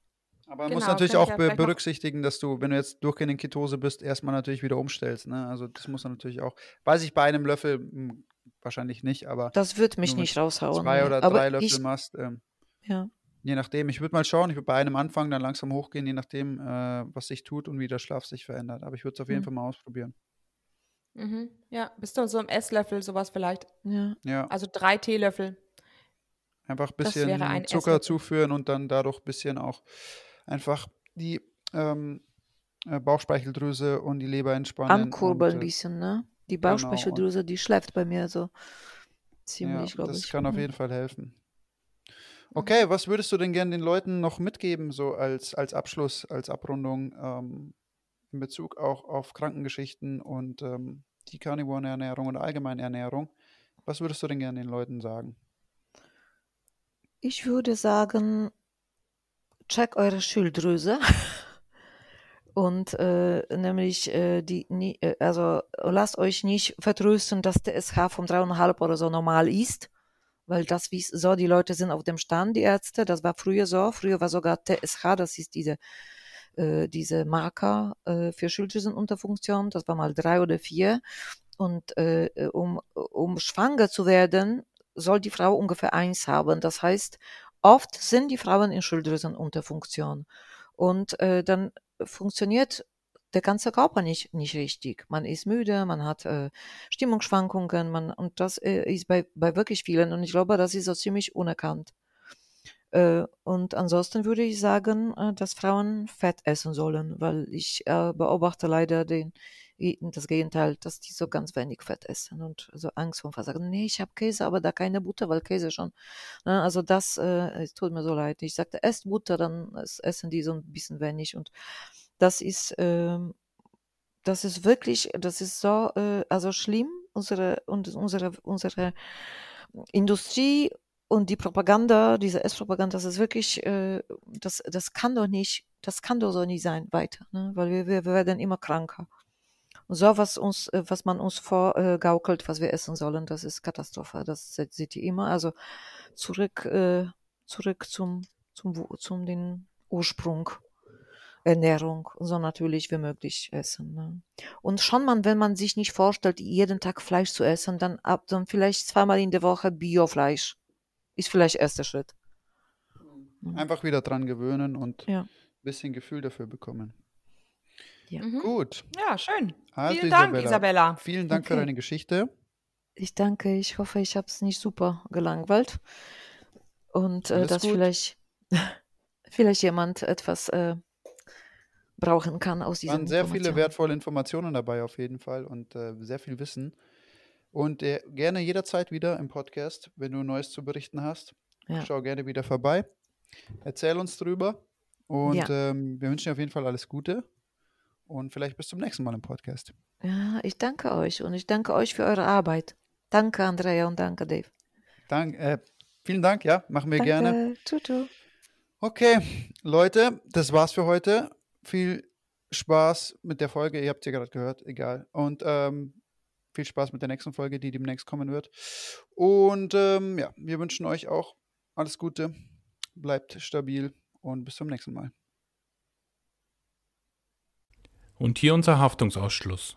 Speaker 3: Aber man muss
Speaker 5: Genau,
Speaker 3: natürlich
Speaker 5: kann ich
Speaker 3: auch
Speaker 5: ja
Speaker 3: berücksichtigen, dass du, wenn du jetzt durchgehend in Ketose bist, erstmal natürlich wieder umstellst. Ne? Also das muss man natürlich auch. Weiß ich bei einem Löffel hm, wahrscheinlich nicht, aber
Speaker 4: Das wird mich nicht raushauen.
Speaker 3: zwei oder
Speaker 4: Aber
Speaker 3: drei Löffel
Speaker 4: ich,
Speaker 3: machst, ähm,
Speaker 4: ja.
Speaker 3: Je nachdem. Ich würde mal schauen, ich würde bei einem anfangen, dann langsam hochgehen, je nachdem, äh, was sich tut und wie der Schlaf sich verändert. Aber ich würde es auf jeden
Speaker 4: Mhm.
Speaker 3: Fall mal ausprobieren.
Speaker 5: Mhm. Ja, bis zu so einem Esslöffel, sowas vielleicht.
Speaker 4: Ja.
Speaker 3: Ja,
Speaker 5: Also drei Teelöffel.
Speaker 3: einfach ein
Speaker 5: das
Speaker 3: bisschen
Speaker 5: ein
Speaker 3: Zucker
Speaker 5: Esslöffel.
Speaker 3: zuführen und dann dadurch ein bisschen auch einfach die ähm, äh, Bauchspeicheldrüse und die Leber entspannen.
Speaker 4: Ankurbeln ein
Speaker 3: äh,
Speaker 4: bisschen, ne? Die
Speaker 3: genau,
Speaker 4: Bauchspeicheldrüse, die schläft bei mir so ziemlich,
Speaker 3: ja,
Speaker 4: glaube
Speaker 3: das
Speaker 4: ich.
Speaker 3: kann auf
Speaker 4: Mhm.
Speaker 3: jeden Fall helfen. Okay, was würdest du denn gerne den Leuten noch mitgeben, so als, als Abschluss, als Abrundung ähm, in Bezug auch auf Krankengeschichten und ähm, die Carnivore-Ernährung und allgemeine Ernährung? Was würdest du denn gerne den Leuten sagen?
Speaker 4: Ich würde sagen, check eure Schilddrüse. Und äh, nämlich äh, die, nie- äh, also lasst euch nicht vertrösten, dass der SH vom 3,5 oder so normal ist, weil das wie so die Leute sind auf dem Stand, die Ärzte. Das war früher so. Früher war sogar TSH, das ist diese äh, diese Marker äh, für Schilddrüsenunterfunktion. Das war mal drei oder vier. Und äh, um, um schwanger zu werden, soll die Frau ungefähr eins haben. Das heißt, oft sind die Frauen in Schilddrüsenunterfunktion. Und äh, dann funktioniert der ganze Körper nicht, nicht richtig. Man ist müde, man hat äh, Stimmungsschwankungen, man, und das äh, ist bei, bei wirklich vielen. Und ich glaube, das ist so ziemlich unerkannt. Äh, und ansonsten würde ich sagen, äh, dass Frauen Fett essen sollen, weil ich äh, beobachte leider den, das Gegenteil, dass die so ganz wenig Fett essen und so Angst vor sagen, nee, ich habe Käse, aber da keine Butter, weil Käse schon. Ne? Also das äh, es tut mir so leid. Ich sagte, esst Butter, dann es- essen die so ein bisschen wenig und das ist, ähm, das ist wirklich, das ist so, äh, also schlimm, unsere, unsere, unsere Industrie und die Propaganda, diese Esspropaganda, das ist wirklich, äh, das, das kann doch nicht, das kann doch so nicht sein weiter, ne? weil wir, wir, wir werden immer kranker. Und so, was uns, äh, was man uns vorgaukelt, was wir essen sollen, das ist Katastrophe. Das se- seht ihr immer. Also zurück, äh, zurück zum, zum, zum den Ursprung. Ernährung, so natürlich wie möglich essen. Ne? Und schon man, wenn man sich nicht vorstellt, jeden Tag Fleisch zu essen, dann ab dann vielleicht zweimal in der Woche Biofleisch. Ist vielleicht erster Schritt. Mhm.
Speaker 3: Einfach wieder dran gewöhnen und ein
Speaker 4: Ja.
Speaker 3: bisschen Gefühl dafür bekommen.
Speaker 4: Ja.
Speaker 5: Mhm.
Speaker 3: Gut.
Speaker 5: Ja, schön.
Speaker 3: Also,
Speaker 5: Vielen Dank, Isabella.
Speaker 3: Vielen Dank für
Speaker 4: Okay.
Speaker 3: deine Geschichte.
Speaker 4: Ich danke, ich hoffe, ich habe es nicht super gelangweilt. Und äh, dass
Speaker 3: gut.
Speaker 4: vielleicht, vielleicht jemand etwas äh, brauchen kann aus
Speaker 3: Es
Speaker 4: diesen
Speaker 3: waren sehr viele wertvolle Informationen dabei auf jeden Fall und äh, sehr viel Wissen. Und äh, gerne jederzeit wieder im Podcast, wenn du Neues zu berichten hast.
Speaker 4: Ja.
Speaker 3: Schau gerne wieder vorbei. Erzähl uns drüber. Und
Speaker 4: Ja.
Speaker 3: ähm, wir wünschen dir auf jeden Fall alles Gute. Und vielleicht bis zum nächsten Mal im Podcast.
Speaker 4: Ja, ich danke euch und ich danke euch für eure Arbeit. Danke, Andrea und danke, Dave.
Speaker 3: Dank, äh, vielen Dank, ja, machen wir
Speaker 4: danke.
Speaker 3: gerne.
Speaker 4: Tschüss.
Speaker 3: Okay, Leute, das war's für heute. Viel Spaß mit der Folge. Ihr habt sie gerade gehört, egal. Und ähm, viel Spaß mit der nächsten Folge, die demnächst kommen wird. Und ähm, ja, wir wünschen euch auch alles Gute. Bleibt stabil und bis zum nächsten Mal.
Speaker 1: Und hier unser Haftungsausschluss.